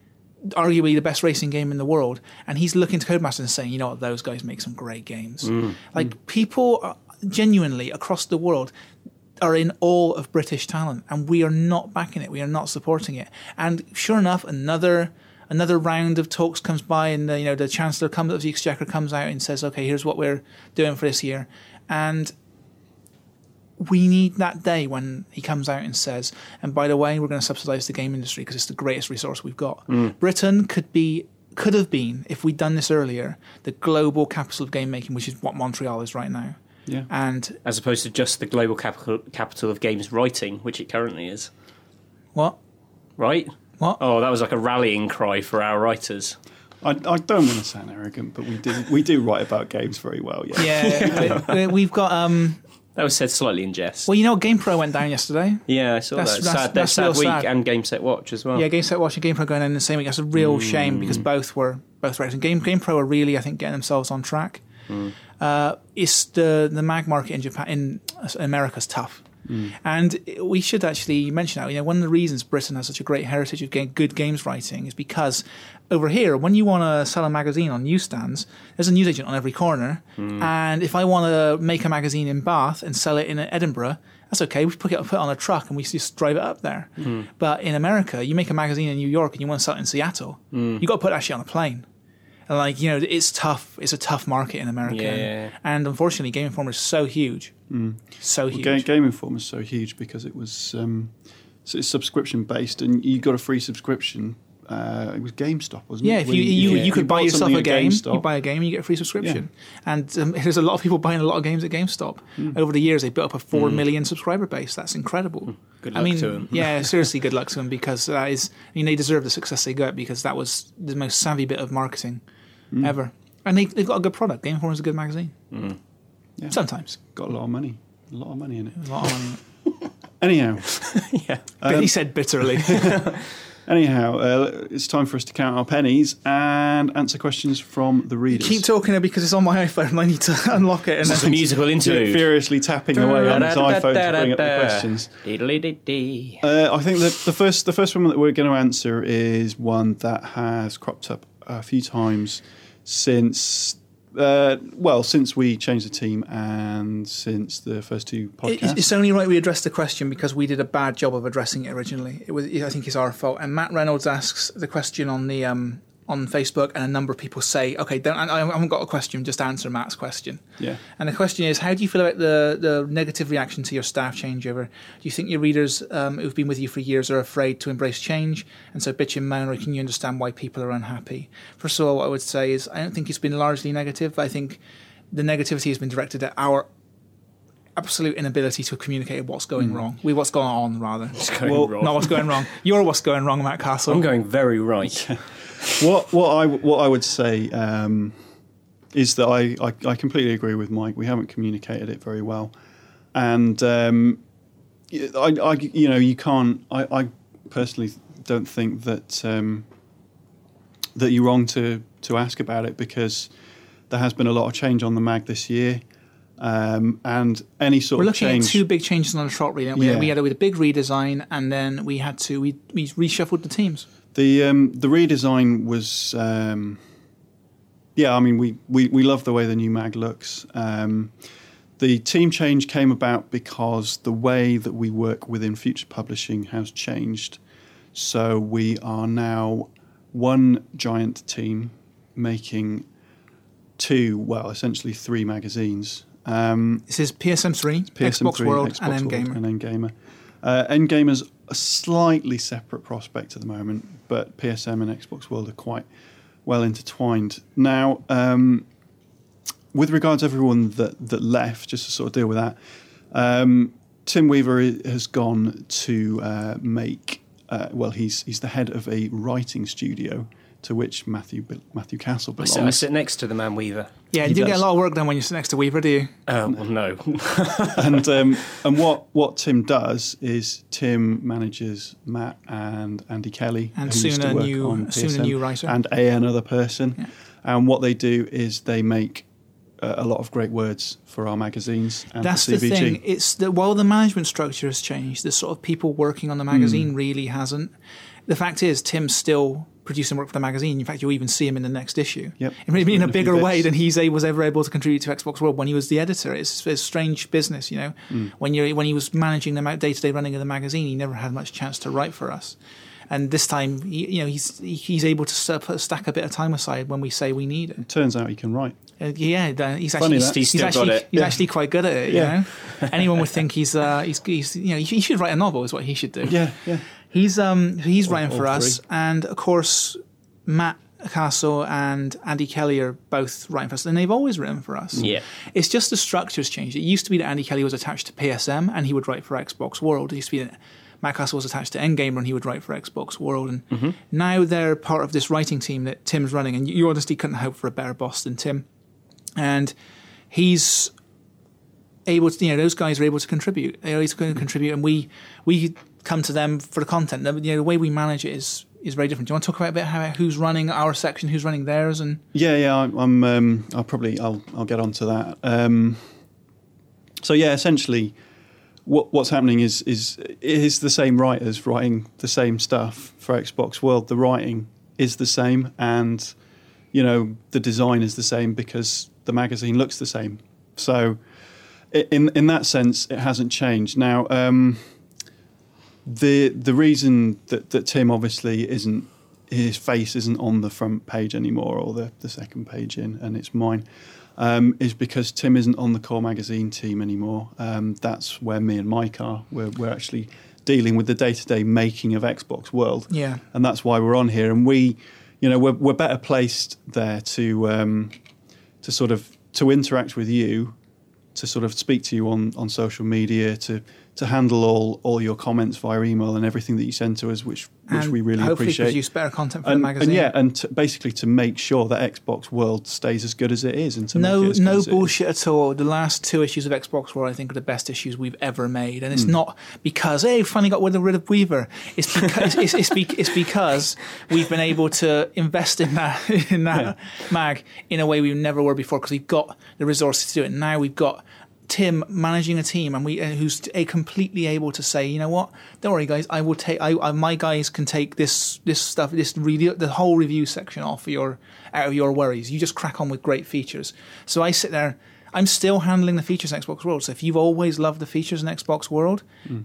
arguably the best racing game in the world, and he's looking to Codemasters and saying, you know what, those guys make some great games. Mm. Like mm. people are, genuinely across the world are in awe of British talent, and we are not backing it. We are not supporting it. And sure enough, another another round of talks comes by, and the, you know the chancellor comes of the exchequer comes out and says, "Okay, here's what we're doing for this year," and we need that day when he comes out and says, "And by the way, we're going to subsidise the game industry because it's the greatest resource we've got." Britain could be. Could have been, if we'd done this earlier, the global capital of game making, which is what Montreal is right now. Yeah. And As opposed to just the global capital capital of games writing, which it currently is. what? Right? What? Oh, that was like a rallying cry for our writers. I, I don't want to sound arrogant, but we do we do write about games very well. Yeah. Yeah, we- we've got. um That was said slightly in jest. Well, you know, GamePro went down yesterday. yeah, I saw That's- that. that's- sad, that's sad real week sad. and Game Set Watch as well. Yeah, GameSet Watch and GamePro going down in the same week. That's a real shame because both were both. And Game GamePro are really, I think, getting themselves on track. Uh, it's the the mag market in Japan in America's tough. Mm. And we should actually mention that. You know, one of the reasons Britain has such a great heritage of good games writing is because over here, when you want to sell a magazine on newsstands, there's a newsagent on every corner. Mm. And if I want to make a magazine in Bath and sell it in Edinburgh, that's okay. We put it, put it on a truck and we just drive it up there. Mm. But in America, you make a magazine in New York and you want to sell it in Seattle, you got to put that shit on a plane. And like you know, it's tough. It's a tough market in America, Yeah. and unfortunately, Game Informer is so huge, so huge. Ga- Game Informer is so huge because it was um, so it's subscription based, and you got a free subscription. Uh, it was GameStop, wasn't yeah, it? if you you, yeah, you could buy yourself a game, GameStop. you buy a game, and you get a free subscription. And um, there's a lot of people buying a lot of games at GameStop. Over the years, they built up a four million subscriber base. That's incredible. Good I luck mean, to 'em. yeah, seriously, good luck to them because that is. I mean, they deserve the success they got because that was the most savvy bit of marketing ever. And they, they've got a good product. Game Informer is a good magazine. Yeah. Sometimes. got a lot of money, a lot of money in it. A lot of money. Anyhow, yeah. But he said bitterly. anyhow, uh, it's time for us to count our pennies and answer questions from the readers. Keep talking because it's on my iPhone and I need to unlock it. And It's a then musical interlude. furiously tapping away on his iPhone to bring up the questions. Uh, I think that the first the first one that we're going to answer is one that has cropped up a few times since uh, well since we changed the team and since the first two podcasts. It's only right we address the question because we did a bad job of addressing it originally. It was, I think, it's our fault. And Matt Reynolds asks the question on the um, on Facebook, and a number of people say, "Okay, don't, I, I haven't got a question. Just answer Matt's question." yeah. And the question is, how do you feel about the, the negative reaction to your staff changeover? Do you think your readers um, who've been with you for years are afraid to embrace change and so bitch and moan, or can you understand why people are unhappy? First of all, what I would say is I don't think it's been largely negative. But I think the negativity has been directed at our absolute inability to communicate what's going wrong. We what's going on, rather. It's going Well, wrong. Not what's going wrong. You're what's going wrong, Matt Castle. I'm going very right. What what I what I would say um, is that I, I I completely agree with Mike. We haven't communicated it very well, and um, I, I you know you can't. I, I personally don't think that um, that you're wrong to to ask about it because there has been a lot of change on the mag this year, um, and any sort. We're of looking change. at two big changes on the trot read. We, Yeah. had, we had a, a big redesign, and then we had to we, we reshuffled the teams. The um, the redesign was, um, yeah. I mean, we, we, we love the way the new mag looks. Um, the team change came about because the way that we work within Future Publishing has changed. So we are now one giant team making two, well, essentially three magazines. Um, This is PSM three, PSM Xbox three, World, Xbox and World NGamer. and NGamer. Uh, NGamer's a slightly separate prospect at the moment, but PSM and Xbox World are quite well intertwined. Now, um, with regards to everyone that, that left, just to sort of deal with that, um, Tim Weaver has gone to uh, make, uh, well, he's, he's the head of a writing studio to which Matthew Matthew Castle I belongs. sit, I sit next to the man Weaver. Yeah, He you do get a lot of work done when you sit next to Weaver, do you? Uh, well, no. and um, and what what Tim does is Tim manages Matt and Andy Kelly, And who soon used to a work new- on soon a new writer. and a another person. Yeah. And what they do is they make uh, a lot of great words for our magazines and That's for the thing. It's that while the management structure has changed, the sort of people working on the magazine Hmm. really hasn't. The fact is, Tim's still producing work for the magazine. In fact, you'll even see him in the next issue. Yep. I mean, in Written a a bigger way than he was ever able to contribute to Xbox World when he was the editor. It's, it's strange business, you know. Hmm. When you when he was managing the day to day running of the magazine, he never had much chance to write for us. And this time, he, you know, he's he's able to st- put- stack a bit of time aside when we say we need it. Turns out he can write. Uh, yeah, he's actually that. He's still got actually it. he's Yeah. actually quite good at it. Yeah. You know, anyone would think he's uh, he's, he's you know he should write a novel is what he should do. Yeah, yeah. He's um he's All- writing for us, three. and of course Matt Castle and Andy Kelly are both writing for us, and they've always written for us. Yeah. It's just the structure's changed. It used to be that Andy Kelly was attached to PSM and he would write for Xbox World. It used to be that Matt Castle was attached to NGamer and he would write for Xbox World. And Mm-hmm. now they're part of this writing team that Tim's running, and you you honestly couldn't hope for a better boss than Tim. And he's able to, you know, those guys are able to contribute. They're able to contribute, and we we come to them for the content. The, you know, the way we manage it is is very different. Do you want to talk about a bit how who's running our section, who's running theirs, and Yeah, yeah. I'm. I'm um, I'll probably. I'll. I'll get onto that. Um, so yeah, essentially, what what's happening is is is the same writers writing the same stuff for Xbox World. The writing is the same, and you know the design is the same because the magazine looks the same. So, in in that sense, it hasn't changed. Now, um, the the reason that, that Tim obviously isn't his face isn't on the front page anymore or the, the second page in, and it's mine. Um, is because Tim isn't on the core magazine team anymore. Um, that's where me and Mike are. We're, we're actually dealing with the day to day making of Xbox World Yeah. and that's why we're on here. And we, you know, we're, we're better placed there to um, to sort of to interact with you, to sort of speak to you on, on social media, to to handle all, all your comments via email and everything that you send to us, which which and we really hopefully appreciate. produce better content for and, the magazine. and yeah, and to, basically to make sure that Xbox World stays as good as it is, and to no, make it as no bullshit at all. The last two issues of Xbox World, I think, are the best issues we've ever made, and it's Hmm. not because hey, we finally got rid of, rid of Weaver. It's because it's, it's, be, it's because we've been able to invest in that in that mag in a way we never were before because we've got the resources to do it. Now we've got. Tim managing a team, and we uh, who's a completely able to say, you know what? Don't worry, guys. I will take. I, I my guys can take this this stuff, this review, the whole review section off of your out of your worries. You just crack on with great features. So I sit there. I'm still handling the features in Xbox World. So if you've always loved the features in Xbox World,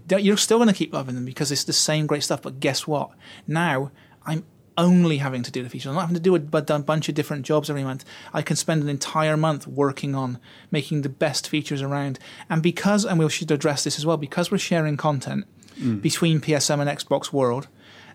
don't- you're still going to keep loving them because it's the same great stuff. But guess what? Now I'm only having to do the features. I'm not having to do a, a bunch of different jobs every month. I can spend an entire month working on making the best features around. And because, and we should address this as well, because we're sharing content between PSM and Xbox World,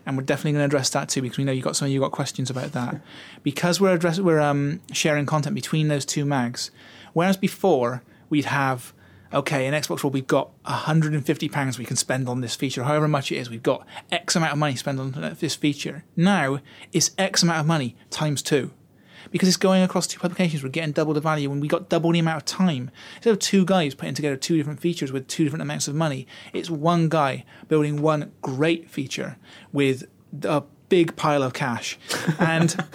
and we're definitely going to address that too because we know you got some of you got questions about that. because we're address, we're um, sharing content between those two mags, whereas before we'd have okay in Xbox World we've got 150 pounds we can spend on this feature, however much it is. We've got X amount of money spent on this feature. Now it's X amount of money times two. Because it's going across two publications, we're getting double the value, and we got double the amount of time. Instead of two guys putting together two different features with two different amounts of money, it's one guy building one great feature with a big pile of cash and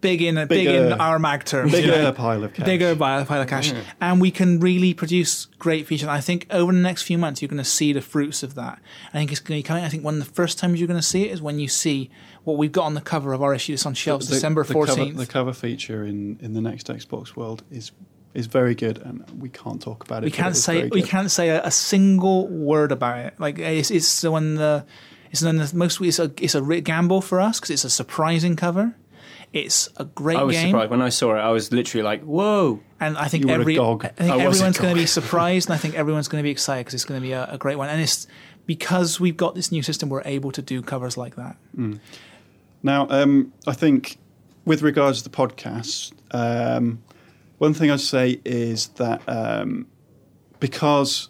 big in big in Bigger- our mag terms, bigger you know? pile of cash. bigger pile pile of cash, mm. and we can really produce great features. I think over the next few months, you're going to see the fruits of that. I think it's going to be coming. I think one of the first times you're going to see it is when you see what we've got on the cover of our issue that's on shelves, The- December fourteenth. The cover feature in, in the next Xbox World is is very good, and we can't talk about it. we can't it's say we can't say a, a single word about it. Like it's it's the one the it's one of the most it's a it's a gamble for us because it's a surprising cover. It's a great I was game. surprised when I saw it. I was literally like, "Whoa!" And I think You were a every dog. I think I everyone's going to be surprised, and I think everyone's going to be excited because it's going to be a, a great one. And it's because we've got this new system, we're able to do covers like that. Now, um, I think with regards to the podcast, um, one thing I'd say is that um, because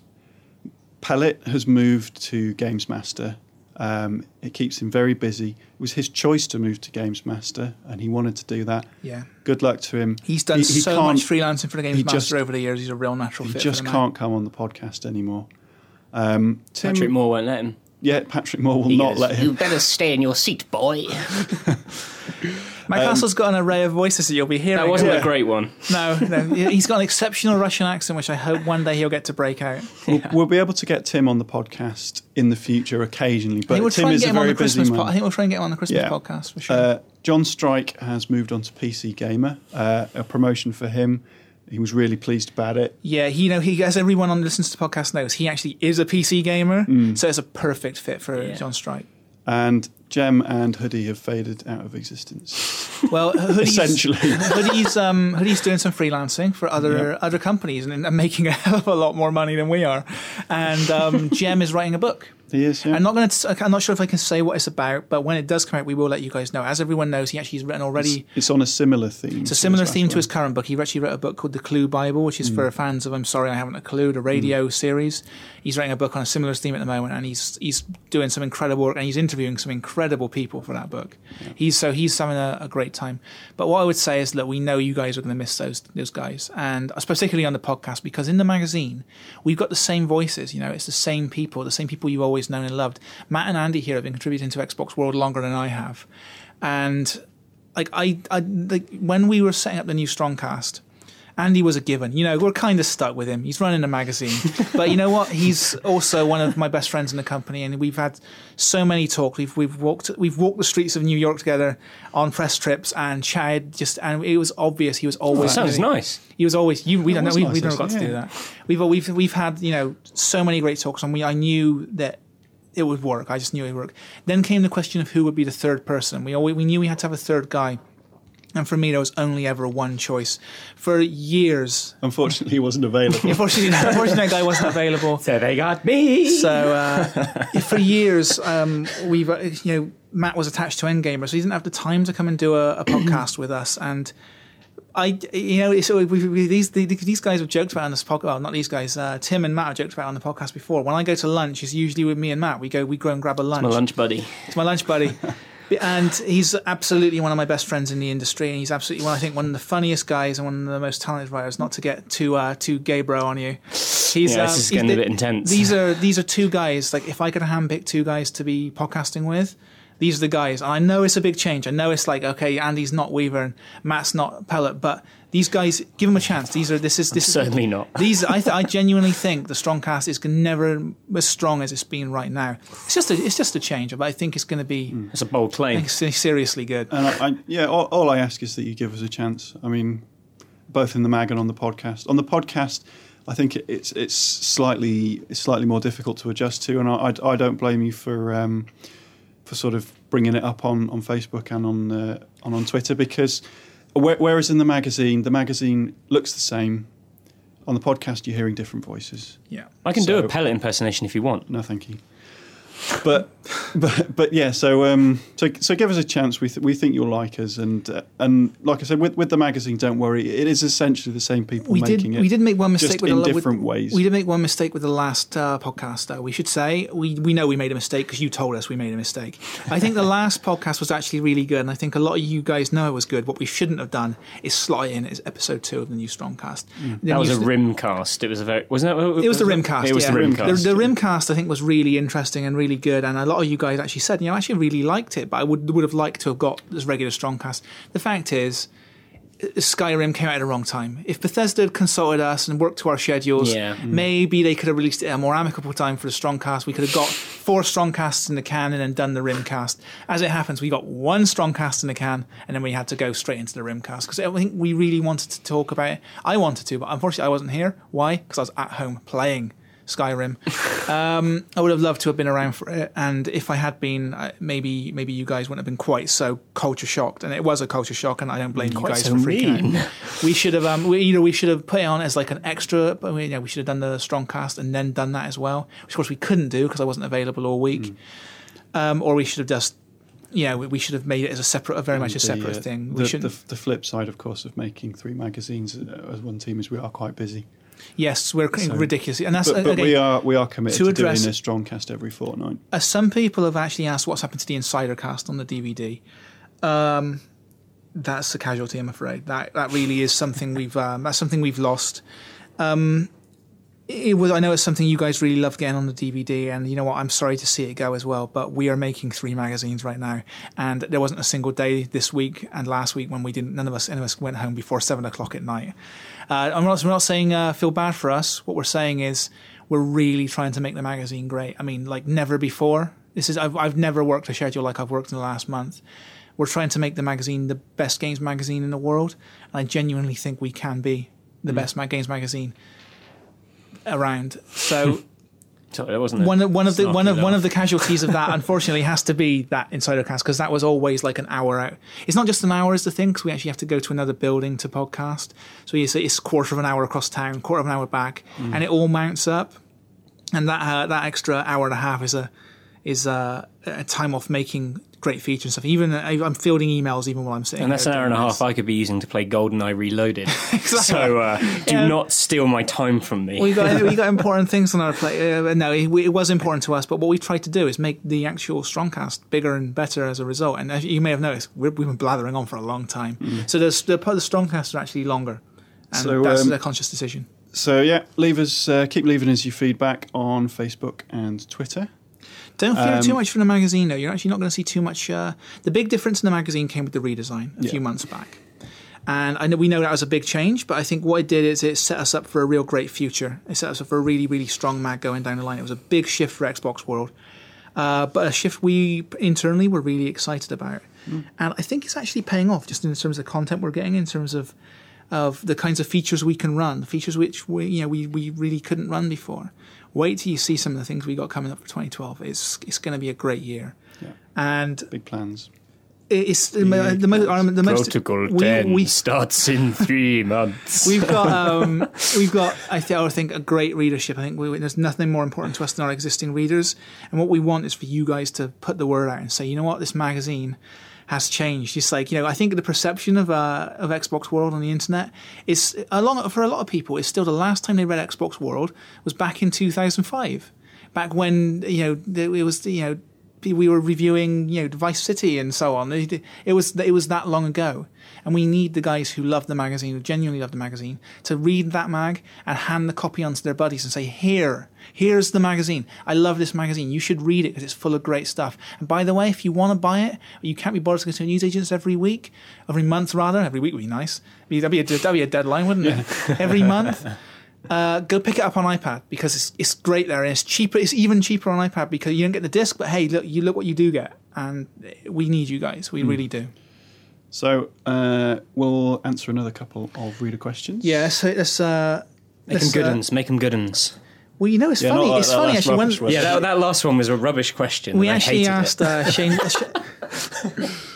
Pellet has moved to Games Master, um, it keeps him very busy. It was his choice to move to Games Master, and he wanted to do that. Yeah, Good luck to him. he's done He- he so much freelancing for the Games he Master just- over the years. He's a real natural He fit. just for can't come on the podcast anymore. Um, Tim, Patrick Moore won't let him. yeah, Patrick Moore will He not goes, let him. You better stay in your seat, boy. Mike Um, Castle's got an array of voices that you'll be hearing. That wasn't Yeah. a great one. No, no, he's got an exceptional Russian accent, which I hope one day he'll get to break out. We'll, we'll be able to get Tim on the podcast in the future occasionally, but we'll Tim is a very busy man. Po- I think we'll try and get him on the Christmas Yeah. podcast for sure. Uh, John Strike has moved on to PC Gamer, uh, a promotion for him. He was really pleased about it. Yeah, he you know he as everyone on listens to the podcast knows, he actually is a PC gamer, Mm. so it's a perfect fit for Yeah. John Strike. And Jem and Hoodie have faded out of existence. Well, Hoodie's, Essentially. Hoodie's um, Hoodie's doing some freelancing for other Yeah. other companies and, and making a hell of a lot more money than we are. And um, Jem is writing a book. He is, yeah. I'm not going to. I'm not sure if I can say what it's about, but when it does come out, we will let you guys know. As everyone knows, he actually has written already. it's, it's on a similar theme. It's a similar theme to his current book. He actually wrote a book called The Clue Bible, which is for mm. fans of I'm Sorry I Haven't a Clue, the radio mm. series. He's writing a book on a similar theme at the moment, and he's he's doing some incredible work, and he's interviewing some incredible people for that book. He's so he's having a, a great time. But what I would say is that we know you guys are going to miss those those guys, and particularly on the podcast because in the magazine we've got the same voices. You know, it's the same people, the same people you've always known and loved. Matt and Andy here have been contributing to Xbox World longer than I have, and like I, I like when we were setting up the new Strongcast, Andy was a given. You know, we're kind of stuck with him. He's running a magazine, but you know what? He's also one of my best friends in the company, and we've had so many talks. We've we've walked we've walked the streets of New York together on press trips and chatted. Just and it was obvious he was oh, always. That sounds nice. He was always. You, we That don't know. We, nice, we never got to do that. We've we've we've had you know so many great talks, and we I knew that it would work. I just knew it would work. Then came the question of who would be the third person. We always, we knew we had to have a third guy. And for me, there was only ever one choice. For years, Unfortunately, he wasn't available. unfortunately, unfortunately that guy wasn't available. So they got me. So uh, for years, um, we've uh, you know Matt was attached to NGamer, so he didn't have the time to come and do a, a podcast with us. And I, you know, so we, we, these the, these guys have joked about on this podcast. Well, not these guys. Uh, Tim and Matt have joked about on the podcast before. When I go to lunch, it's usually with me and Matt. We go, we go and grab a lunch. my lunch buddy. It's my lunch buddy. And he's absolutely one of my best friends in the industry, and he's absolutely one I think one of the funniest guys and one of the most talented writers. Not to get too uh, too gay bro on you, he's Yeah, this um, is he's getting a bit intense. These are these are two guys. Like if I could handpick two guys to be podcasting with, these are the guys. And I know it's a big change. I know it's like okay, Andy's not Weaver and Matt's not Pellet, but these guys give them a chance. These are this is this is Certainly not. these, I, th- I genuinely think the strong cast is never as strong as it's been right now. It's just a, it's just a change, but I think it's going to be It's a bold claim. se- seriously good. And I, I, yeah, all, all I ask is that you give us a chance. I mean, both in the mag and on the podcast. On the podcast, I think it's it's slightly it's slightly more difficult to adjust to, and I, I, I don't blame you for um, for sort of bringing it up on, on Facebook and on uh, on on Twitter because whe- whereas in the magazine, the magazine looks the same. On the podcast, you're hearing different voices. Yeah. I can do a pellet impersonation if you want. No, thank you. But but but yeah. So um so so give us a chance. We th- we think you'll like us, and uh, and like I said, with with the magazine, don't worry. It is essentially the same people We did. making it. We did make one mistake just with in the, with- different ways. We did make one mistake with the last uh, podcast, though. We should say we we know we made a mistake because you told us we made a mistake. I think the last podcast was actually really good, and I think a lot of you guys know it was good. What we shouldn't have done is slot in as episode two of the new Strongcast. Then That was a st- Rimcast. It was a very wasn't it? It was the Rimcast. It was yeah. the Rimcast. Rimcast. The, the Rimcast, I think, was really interesting and really good, and a lot of you guys actually said, you know, I actually really liked it, but I would would have liked to have got this regular Strongcast. The fact is, uh, Skyrim came out at the wrong time. If Bethesda had consulted us and worked to our schedules, Yeah. Mm. maybe they could have released it at a more amicable time for the Strongcast. We could have got four Strongcasts in the can and then done the Rimcast. As it happens, we got one Strongcast in the can, and then we had to go straight into the Rimcast because I think we really wanted to talk about it. I wanted to, but unfortunately, I wasn't here. Why? Because I was at home playing. Skyrim. Um, I would have loved to have been around for it, and if I had been, maybe maybe you guys wouldn't have been quite so culture shocked. And it was a culture shock, and I don't blame you guys so for freaking mean. out. We should have um, we, either we should have put it on as like an extra, but we, you know, we should have done the strong cast and then done that as well, which of course we couldn't do because I wasn't available all week. Hmm. Um, or we should have just, yeah, we, we should have made it as a separate, very much a The, separate uh, thing. We The, should the, the flip side, of course, of making three magazines uh, as one team is we are quite busy. Yes, we're So- ridiculous, and that's But, but again, we are we are committed to to, address- doing a strong cast every fortnight. Uh, some people have actually asked what's happened to the insider cast on the DVD. Um, that's a casualty, I'm afraid. That that really is something we've um, that's something we've lost. Um, it was I know it's something you guys really loved getting on the DVD, and you know what? I'm sorry to see it go as well. But we are making three magazines right now, and there wasn't a single day this week and last week when we didn't. None of us, any of us, went home before seven o'clock at night. Uh, I'm not. We're not saying uh, feel bad for us. What we're saying is we're really trying to make the magazine great. I mean, like never before. This is I've I've never worked a schedule like I've worked in the last month. We're trying to make the magazine the best games magazine in the world, and I genuinely think we can be the best games magazine around. So Sorry, wasn't one of one of the one of one of the casualties of that, unfortunately, has to be that insider cast because that was always like an hour out. It's not just an hour is the thing because we actually have to go to another building to podcast. So it's it's quarter of an hour across town, quarter of an hour back, Mm. and it all mounts up. And that uh, that extra hour and a half is a is a, a time off making great feature and stuff. Even uh, I'm fielding emails even while I'm sitting. And that's here an hour and a half. I could be using to play GoldenEye Reloaded. So uh, do Yeah. not steal my time from me. we got we got important things on our plate. Uh, no, it, it was important to us, but what we tried to do is make the actual Strongcast bigger and better as a result. And as you may have noticed, we're, we've been blathering on for a long time. So the the, the Strongcasts are actually longer, and So, that's um, a conscious decision. So yeah, leave us uh, keep leaving us your feedback on Facebook and Twitter. Don't fear um, too much from the magazine, though. You're actually not going to see too much. Uh, the big difference in the magazine came with the redesign a Yeah. few months back. And I know we know that was a big change, but I think what it did is it set us up for a real great future. It set us up for a really, really strong mag going down the line. It was a big shift for Xbox World, uh, but a shift we internally were really excited about. And I think it's actually paying off just in terms of the content we're getting, in terms of of the kinds of features we can run, features which we you know we, we really couldn't run before. Wait till you see some of the things we got coming up for 2012. It's it's going to be a great year, Yeah. and Big plans. it's the, mo- the most the most Protocol we- 10 we- starts in three months. We've got um, we've got I, th- I think a great readership. I think we, there's nothing more important to us than our existing readers, and what we want is for you guys to put the word out and say, you know what, this magazine has changed. It's like you know, I think the perception of uh, of Xbox World on the internet is along for a lot of people. It's still the last time they read Xbox World was back in 2005, back when you know it was you know we were reviewing you know Vice City and so on. It it was it was that long ago, and we need the guys who love the magazine, who genuinely love the magazine, to read that mag and hand the copy on to their buddies and say, "Here, here's the magazine. I love this magazine. You should read it because it's full of great stuff." And by the way, if you want to buy it, you can't be bothered to go to news agents every week, every month rather. Every week would be nice. That'd be a, that'd be a deadline, wouldn't it? every month. Uh, go pick it up on iPad because it's it's great there and it's cheaper. It's even cheaper on iPad because you don't get the disc, but hey, look, you look what you do get, and we need you guys. We really do. So uh, we'll answer another couple of reader questions. Yeah, so let's. Uh, Make them let's, good uh, uns. Make them good uns. Well, you know, it's Yeah, funny. like it's that funny actually. When. Yeah, that, that last one was a rubbish question. we and I actually hated asked it. uh, Shane.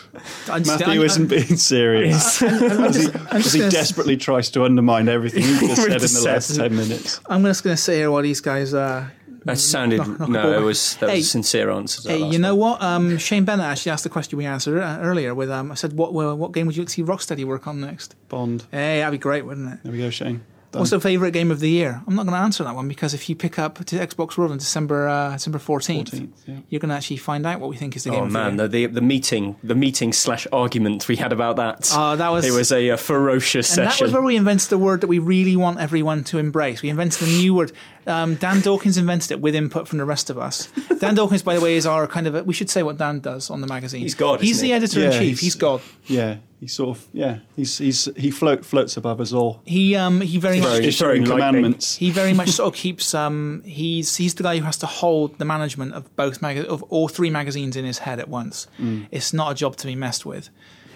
I just- Matthew I- isn't being serious. I'm As he, just, I'm as he gonna, desperately tries to undermine everything you just said in the last said. 10 minutes. I'm just going to say here what these guys. are. That sounded knock- knock no. ball It was that was a sincere answer. Hey, you know one. what? Um, Shane Bennett actually asked the question we answered uh, earlier. With um, I said, "What well, what game would you like to see Rocksteady work on next?" Bond. Hey, that'd be great, wouldn't it? There we go, Shane. Done. What's your favourite game of the year? I'm not going to answer that one because if you pick up to Xbox World on December uh, December 14th, 14th, yeah. you're going to actually find out what we think is the game Oh man, the the, year. the the meeting, the meeting slash argument we had about that. Oh, that was- it was a, uh ferocious and that was where we invented the word that we really want everyone to embrace. We invented a new word. Um, Dan Dawkins invented it with input from the rest of us. Dan Dawkins, by the way, is our kind of. A, we should say what Dan does on the magazine. He's God, He's isn't the he? editor in Yeah, chief. he's- He's God. Yeah, he's sort of, yeah, he's, he's, he float, floats above us all. He um he very much Very- Issuing commandments. he very much sort of keeps um he's he's the guy who has to hold the management of both mag- of all three magazines in his head at once. It's not a job to be messed with.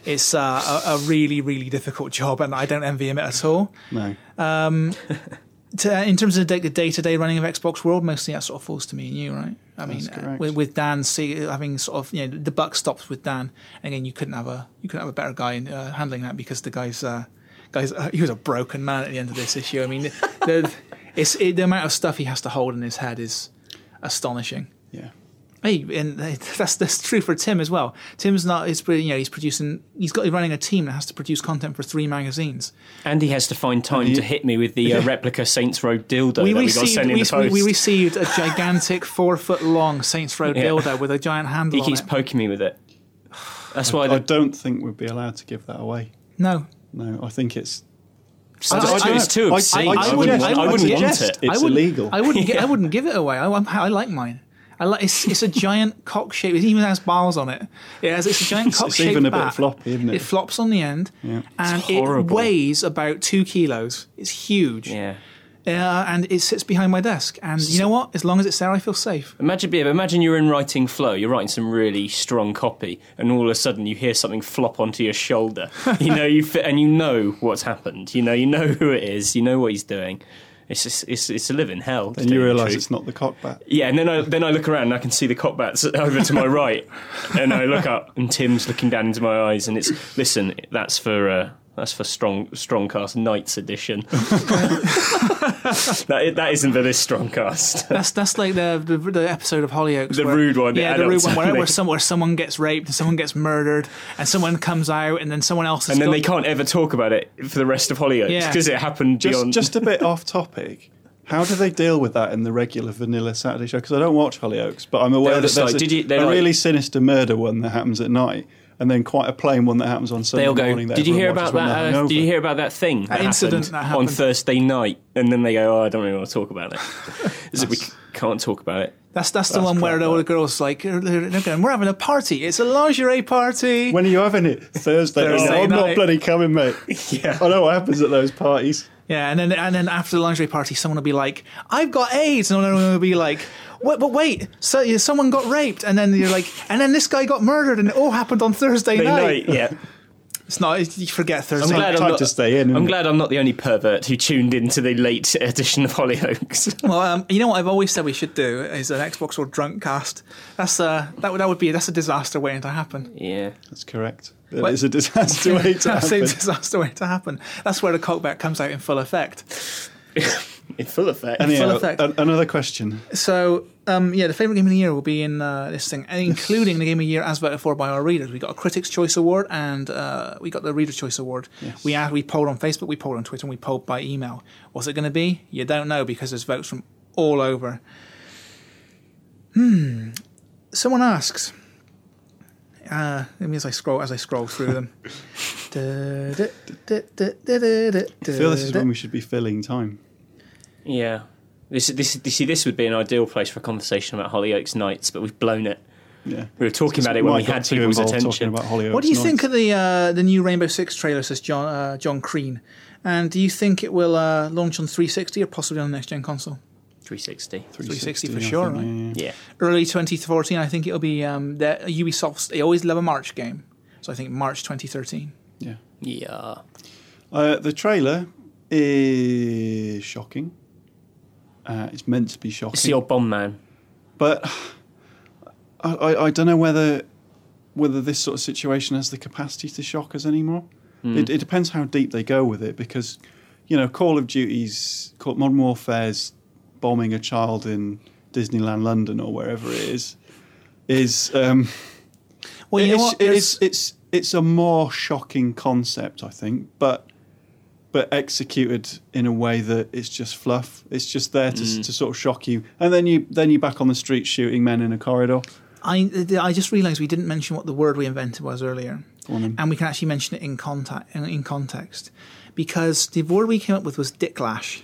It's uh, a, a really really difficult job, and I don't envy him at all. No. To, in terms of the day to day running of Xbox World, mostly that sort of falls to me and you, right? I mean, uh, with, with Dan see, having sort of you know the buck stops with Dan. And again, you couldn't have a you couldn't have a better guy uh, handling that because the guy's uh, guys uh, he was a broken man at the end of this issue. I mean, the, the, it's it, the amount of stuff he has to hold in his head is astonishing. Yeah. Hey, and that's that's true for Tim as well. Tim's not. He's you know he's producing. He's got he's running a team that has to produce content for three magazines. and he has to find time And to hit me with the uh, replica Saints Row dildo we that we got received sent in we, the post. we, we received a gigantic four foot long Saints Row Yeah. dildo with a giant handle he on keeps it. poking me with it. That's why I the, don't think we'd be allowed to give that away. no, No, I think it's. I- it's, I- too, it's too obscene. I- I, I wouldn't, would- I I wouldn't want it. It's I wouldn't, illegal. I wouldn't. gi- I wouldn't give it away. I, I like mine. I like it's. It's a giant cock shape. It even has bars on it. It has. It's a giant It's- cock it's even a bit floppy, isn't it? It flops on the end, Yeah. and It's it weighs about two kilos. It's huge. Yeah. Uh, and it sits behind my desk. And you know what? As long as it's there, I feel safe. Imagine, yeah, imagine you're in writing flow. You're writing some really strong copy, and all of a sudden you hear something flop onto your shoulder. you know, you fit, and you know what's happened. You know, you know who it is. You know what he's doing. It's just, it's it's a living hell. And you realise it's not the cockbat. Yeah, and then I then I look around and I can see the cop bats over to my right, and I look up and Tim's looking down into my eyes, and it's listen, that's for uh, that's for strong strongcast Nights edition. that that isn't for this strongcast. That's that's like the the, the episode of Hollyoaks. The where- rude one, Yeah, the rude one where, where, some, where someone gets raped and someone gets murdered and someone comes out and then someone else. Has and then got, they can't ever talk about it for the rest of Hollyoaks Yeah. because it happened Just, beyond. just a bit off topic. How do they deal with that in the regular vanilla Saturday show? Because I don't watch Hollyoaks, but I'm aware They're that there's like, a, did you- a like- really sinister murder one that happens at night, and then quite a plain one that happens on Sunday They'll go. morning. that Did you hear about that? Uh, did you hear about that thing that, incident happened that on. Thursday night? And then they go, "Oh, I don't really want to talk about it." As if we can't talk about it. That's that's the That's one where all the girls like they're, they're we're having a party. It's a lingerie party. When are you having it? Thursday. Thursday oh, I'm night. not bloody coming, mate. Yeah. I know what happens at those parties. yeah, and then and then after the lingerie party, someone will be like, "I've got AIDS," and another one will be like, "What? But wait, so yeah, someone got raped," and then you're like, "And then this guy got murdered," and it all happened on Thursday night. yeah. It's not. it's- You forget I'm Thursday. glad I'm time not, to stay in, I'm it? glad I'm not the only pervert who tuned into the late edition of Hollyoaks. Well, um, you know what I've always said we should do is an Xbox or drunk cast. That's uh, that would that would be that's a disaster waiting to happen. yeah. That's correct. It What? is a disaster waiting to That's a happen. disaster waiting to happen. That's where the cokeback comes out in full effect. In full effect. Anyhow, full effect. a- another question. So, um, yeah, the favorite game of the year will be in uh, this thing, including the game of the year as voted for by our readers. We got a Critics' Choice Award, and uh, we got the Reader's Choice Award. Yes. We asked, we polled on Facebook, we polled on Twitter, and we polled by email. What's it going to be? You don't know because there's votes from all over. Hmm. Someone asks. Uh, let me as I scroll as I scroll through them. I feel this is when we should be filling time. Yeah. This, this, you see, this would be an ideal place for a conversation about Hollyoaks Nights, but we've blown it. Yeah. We were talking about it when we had people's attention. About What do you Nights. think of the uh, the new Rainbow Six trailer? Says John uh, John Crean, and do you think it will uh, launch on 360 or possibly on the next gen console? 360. 360 for I sure, think, right? yeah, yeah. Yeah. Early 2014, I think it'll be um, the Ubisoft's. They always love a March game, so I think March 2013. Yeah. Yeah. Uh, the trailer is shocking. Uh, it's meant to be shocking, It's the old bomb man. but I, I, I don't know whether whether this sort of situation has the capacity to shock us anymore. It, it depends how deep they go with it, because you know, Call of Duty's Call- Modern Warfare's bombing a child in Disneyland London or wherever it is is um, Well, you know it's, what? it There's- is- it's it's a more shocking concept, I think, but but executed in a way that it's just fluff. It's just there to, Mm. to sort of shock you, and then you then you're back on the street shooting men in a corridor. I I just realised we didn't mention what the word we invented was earlier, Go and we can actually mention it in contact in, in context, because the word we came up with was dicklash,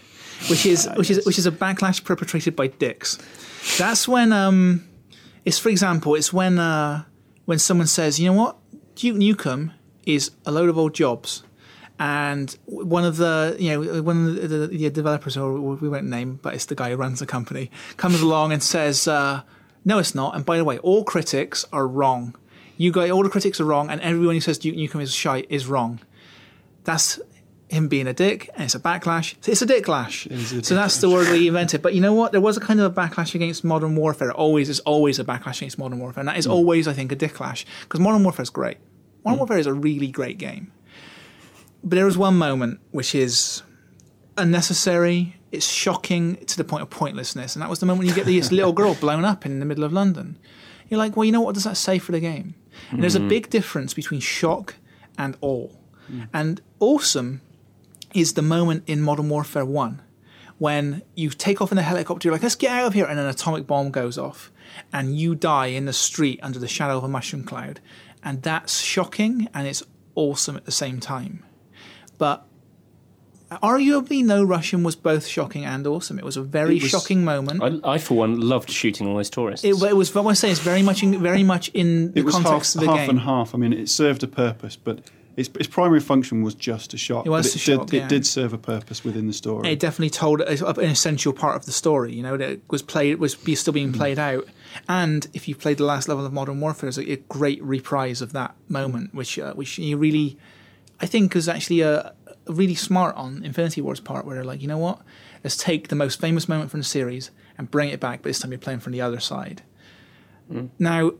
which is Ah, which is which is a backlash perpetrated by dicks. That's when um, it's for example, it's when uh, when someone says, you know what, Duke Nukem is a load of old jobs. And one of the, you know, one of the, the, the developers, or we won't name, but it's the guy who runs the company, comes along and says, uh, "No, it's not." And by the way, all critics are wrong. You guys, all the critics are wrong, and everyone who says Duke Nukem is shite is wrong. That's him being a dick, and it's a backlash. It's a dicklash. so that's the word we invented. But you know what? There was a kind of a backlash against modern warfare. Always is always a backlash against modern warfare, and that is always, I think, a dicklash because modern warfare is great. Modern Warfare is a really great game. But there is one moment which is unnecessary. It's shocking to the point of pointlessness, and that was the moment when you get this little girl blown up in the middle of London. You're like, well, you know what does that say for the game? And there's a mm-hmm. big difference between shock and awe. Mm. And awesome is the moment in Modern Warfare 1 when you take off in a helicopter, you're like, let's get out of here, and an atomic bomb goes off, and you die in the street under the shadow of a mushroom cloud. And that's shocking and it's awesome at the same time. But arguably, No Russian was both shocking and awesome. It was a very was- shocking moment. I, I, for one, loved shooting all those tourists. it, it was, what I say, it's very much in, very much in the It was half, context of the half game. and half. I mean, it served a purpose, but its, its primary function was just to shock. It was but to it shock, did, yeah. It did serve a purpose within the story. it definitely told an essential part of the story. You know, that it was played was still being played out. And if you played the last level of Modern Warfare, it's a, a great reprise of that moment, which uh, which you really, I think, is actually a, a really smart on Infinity Ward's part, where they're like, you know what, let's take the most famous moment from the series and bring it back, but this time you're playing from the other side. Hmm. Now,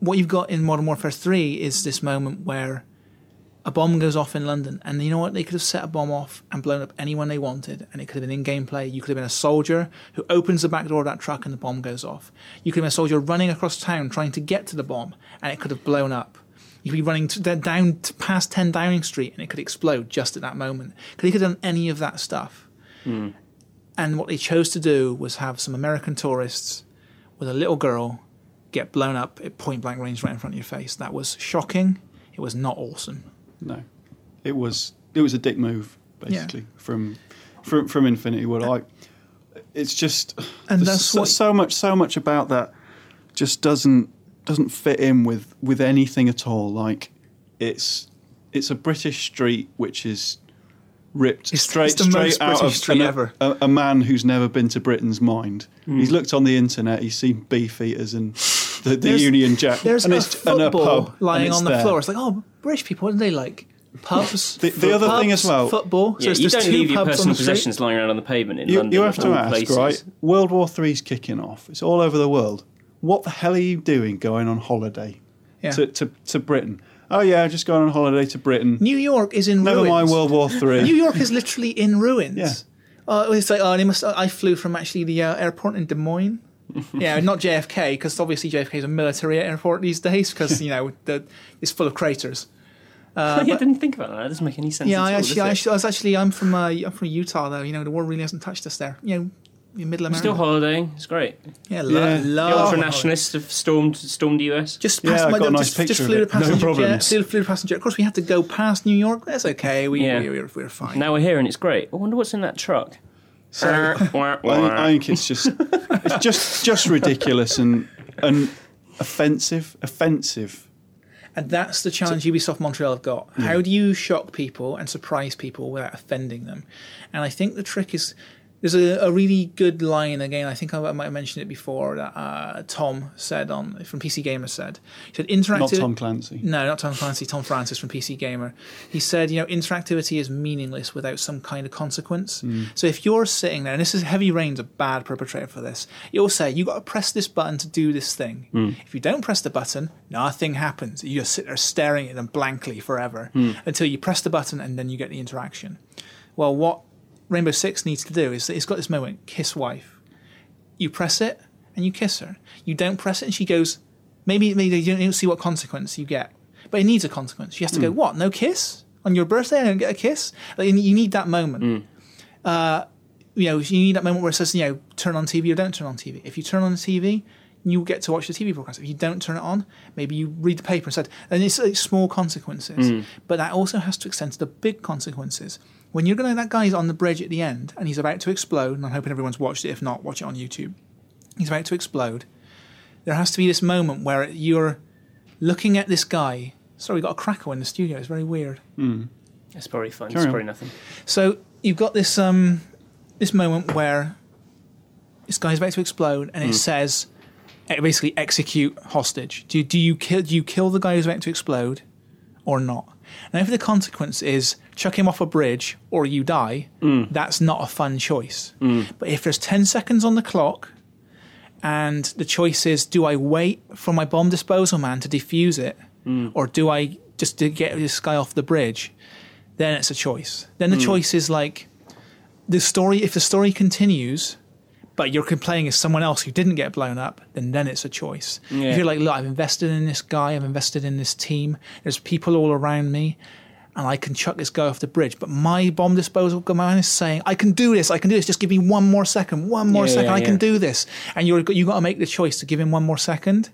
what you've got in Modern Warfare 3 is this moment where a bomb goes off in London, and you know what? They could have set a bomb off and blown up anyone they wanted, and it could have been in gameplay. You could have been a soldier who opens the back door of that truck and the bomb goes off. You could have been a soldier running across town trying to get to the bomb, and it could have blown up. You could be running to, down to past 10 Downing Street, and it could explode just at that moment. Because he could have done any of that stuff. Hmm. And what they chose to do was have some American tourists with a little girl get blown up at point blank range right in front of your face. That was shocking. It was not awesome. No, it was it was a dick move basically from from from Infinity Ward. I it's just And there's that's so, what- so much so much about that just doesn't doesn't fit in with with anything at all. Like it's it's a British street which is ripped It's- straight it's straight out British of street an- ever. A, a man who's never been to Britain's mind. Hmm. He's looked on the internet. He's seen beef eaters and the, the Union Jack. There's and a it's- and a football pub, lying and on the there. floor. It's like, oh, British people, what do they like? Pubs. The- the other thing as well- football. So Yeah, it's you don't two leave your personal possessions lying around on the pavement in You, London. you have to ask, places. right? World War Three's kicking off. It's all over the world. What the hell are you doing going on holiday Yeah. to, to, to Britain? Oh yeah, just going on holiday to Britain. New York is in Never ruins. mind World War Three. New York is literally in ruins. Yeah. Oh, it's like, oh, they must. I flew from actually the uh, airport in Des Moines. yeah, not JFK because obviously JFK is a military airport these days because you know the, it's full of craters. I didn't think about that. That doesn't make any sense. Yeah, at I all, actually, I, actually, I was actually, I'm from, uh, I'm from Utah though. You know, the war really hasn't touched us there. You know, in Middle I'm America. still holidaying. It's great. yeah, lo- Yeah. The love ultra holiday. nationalists have stormed stormed the US. Just Yeah, I my, got a nice just, picture just flew the passenger No jet. problems. Flew, flew the passenger. Of course, we had to go past New York. That's okay. We, Yeah. we, we, were, we were fine. Now we're here and it's great. I wonder what's in that truck. So uh, I think, I think it's just it's just just ridiculous and and offensive, offensive. And that's the challenge Ubisoft Montreal have got. How do you shock people and surprise people without offending them? And I think the trick is there's a, a really good line again. I think I might have mentioned it before that uh, Tom said on from PC Gamer said he said interactive. Not Tom Clancy. No, not Tom Clancy, Tom Francis from PC Gamer. He said, you know, interactivity is meaningless without some kind of consequence. Hmm. So if you're sitting there, and this is Heavy Rain's a bad perpetrator for this, you'll say, you got to press this button to do this thing. Hmm. If you don't press the button, nothing happens. You just sit there staring at them blankly forever hmm. until you press the button and then you get the interaction. Well, what Rainbow Six needs to do is that it's got this moment, kiss wife. You press it and you kiss her. You don't press it and she goes, maybe, maybe you don't, see what consequence you get. But it needs a consequence. She has to go, hmm. what, no kiss? On your birthday, I don't get a kiss? Like, you need that moment. Hmm. Uh, you know, you need that moment where it says, you know, turn on TV or don't turn on TV. If you turn on the TV, you get to watch the TV broadcast. If you don't turn it on, maybe you read the paper instead. And it's like small consequences. Hmm. But that also has to extend to the big consequences. When you're going to, that guy's on the bridge at the end and he's about to explode, and I'm hoping everyone's watched it. If not, watch it on YouTube. He's about to explode. There has to be this moment where you're looking at this guy. Sorry, we got a crackle in the studio. It's very weird. It's probably fun. Carry it's on. probably nothing. So you've got this um this moment where this guy's about to explode, and it says eh, basically execute hostage. Do do you kill do you kill the guy who's about to explode, or not? Now, if the consequence is chuck him off a bridge or you die, mm. that's not a fun choice. Mm. But if there's ten seconds on the clock, and the choice is do I wait for my bomb disposal man to defuse it, mm. or do I just get this guy off the bridge? Then it's a choice. Then the choice is like the story. If the story continues, but you're playing as someone else who didn't get blown up, then then it's a choice. Yeah. If you're like, look, I've invested in this guy, I've invested in this team. There's people all around me, and I can chuck this guy off the bridge. But my bomb disposal man is saying, I can do this. I can do this. Just give me one more second. One more Yeah, second. yeah, I can do this. And you're you got to make the choice to give him one more second.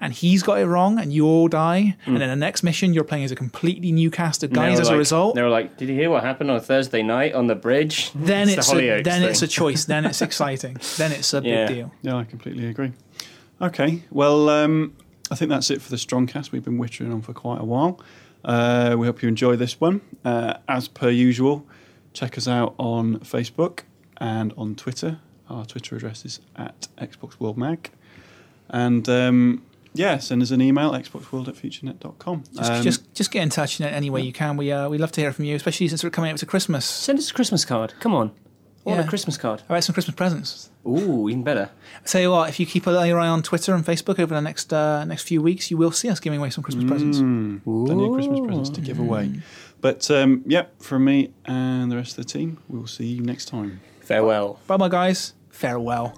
And he's got it wrong, and you all die. And then the next mission, you're playing as a completely new cast of guys were as a result They were like, "Did you hear what happened on Thursday night on the bridge?" then the it's, a, Hollyoaks then it's a choice. Then it's exciting. then it's a Yeah. big deal. Yeah, I completely agree. Okay, well, um, I think that's it for the strong cast. We've been wittering on for quite a while. Uh, we hope you enjoy this one. Uh, as per usual, check us out on Facebook and on Twitter. Our Twitter address is at Xbox World Mag. And um, yeah, send us an email, xboxworld at futurenet.com. Just, Um, just, just get in touch in any way you can. We, uh, we love to hear from you, especially since we're coming up to Christmas. Send us a Christmas card. Come on, what Yeah. a Christmas card. How about some Christmas presents? Ooh, even better. I tell you what, if you keep an eye on Twitter and Facebook over the next uh, next few weeks, you will see us giving away some Christmas presents. Mm, plenty of Christmas presents to give away. But um, yep, from me and the rest of the team, we'll see you next time. Farewell. Bye bye, guys. Farewell.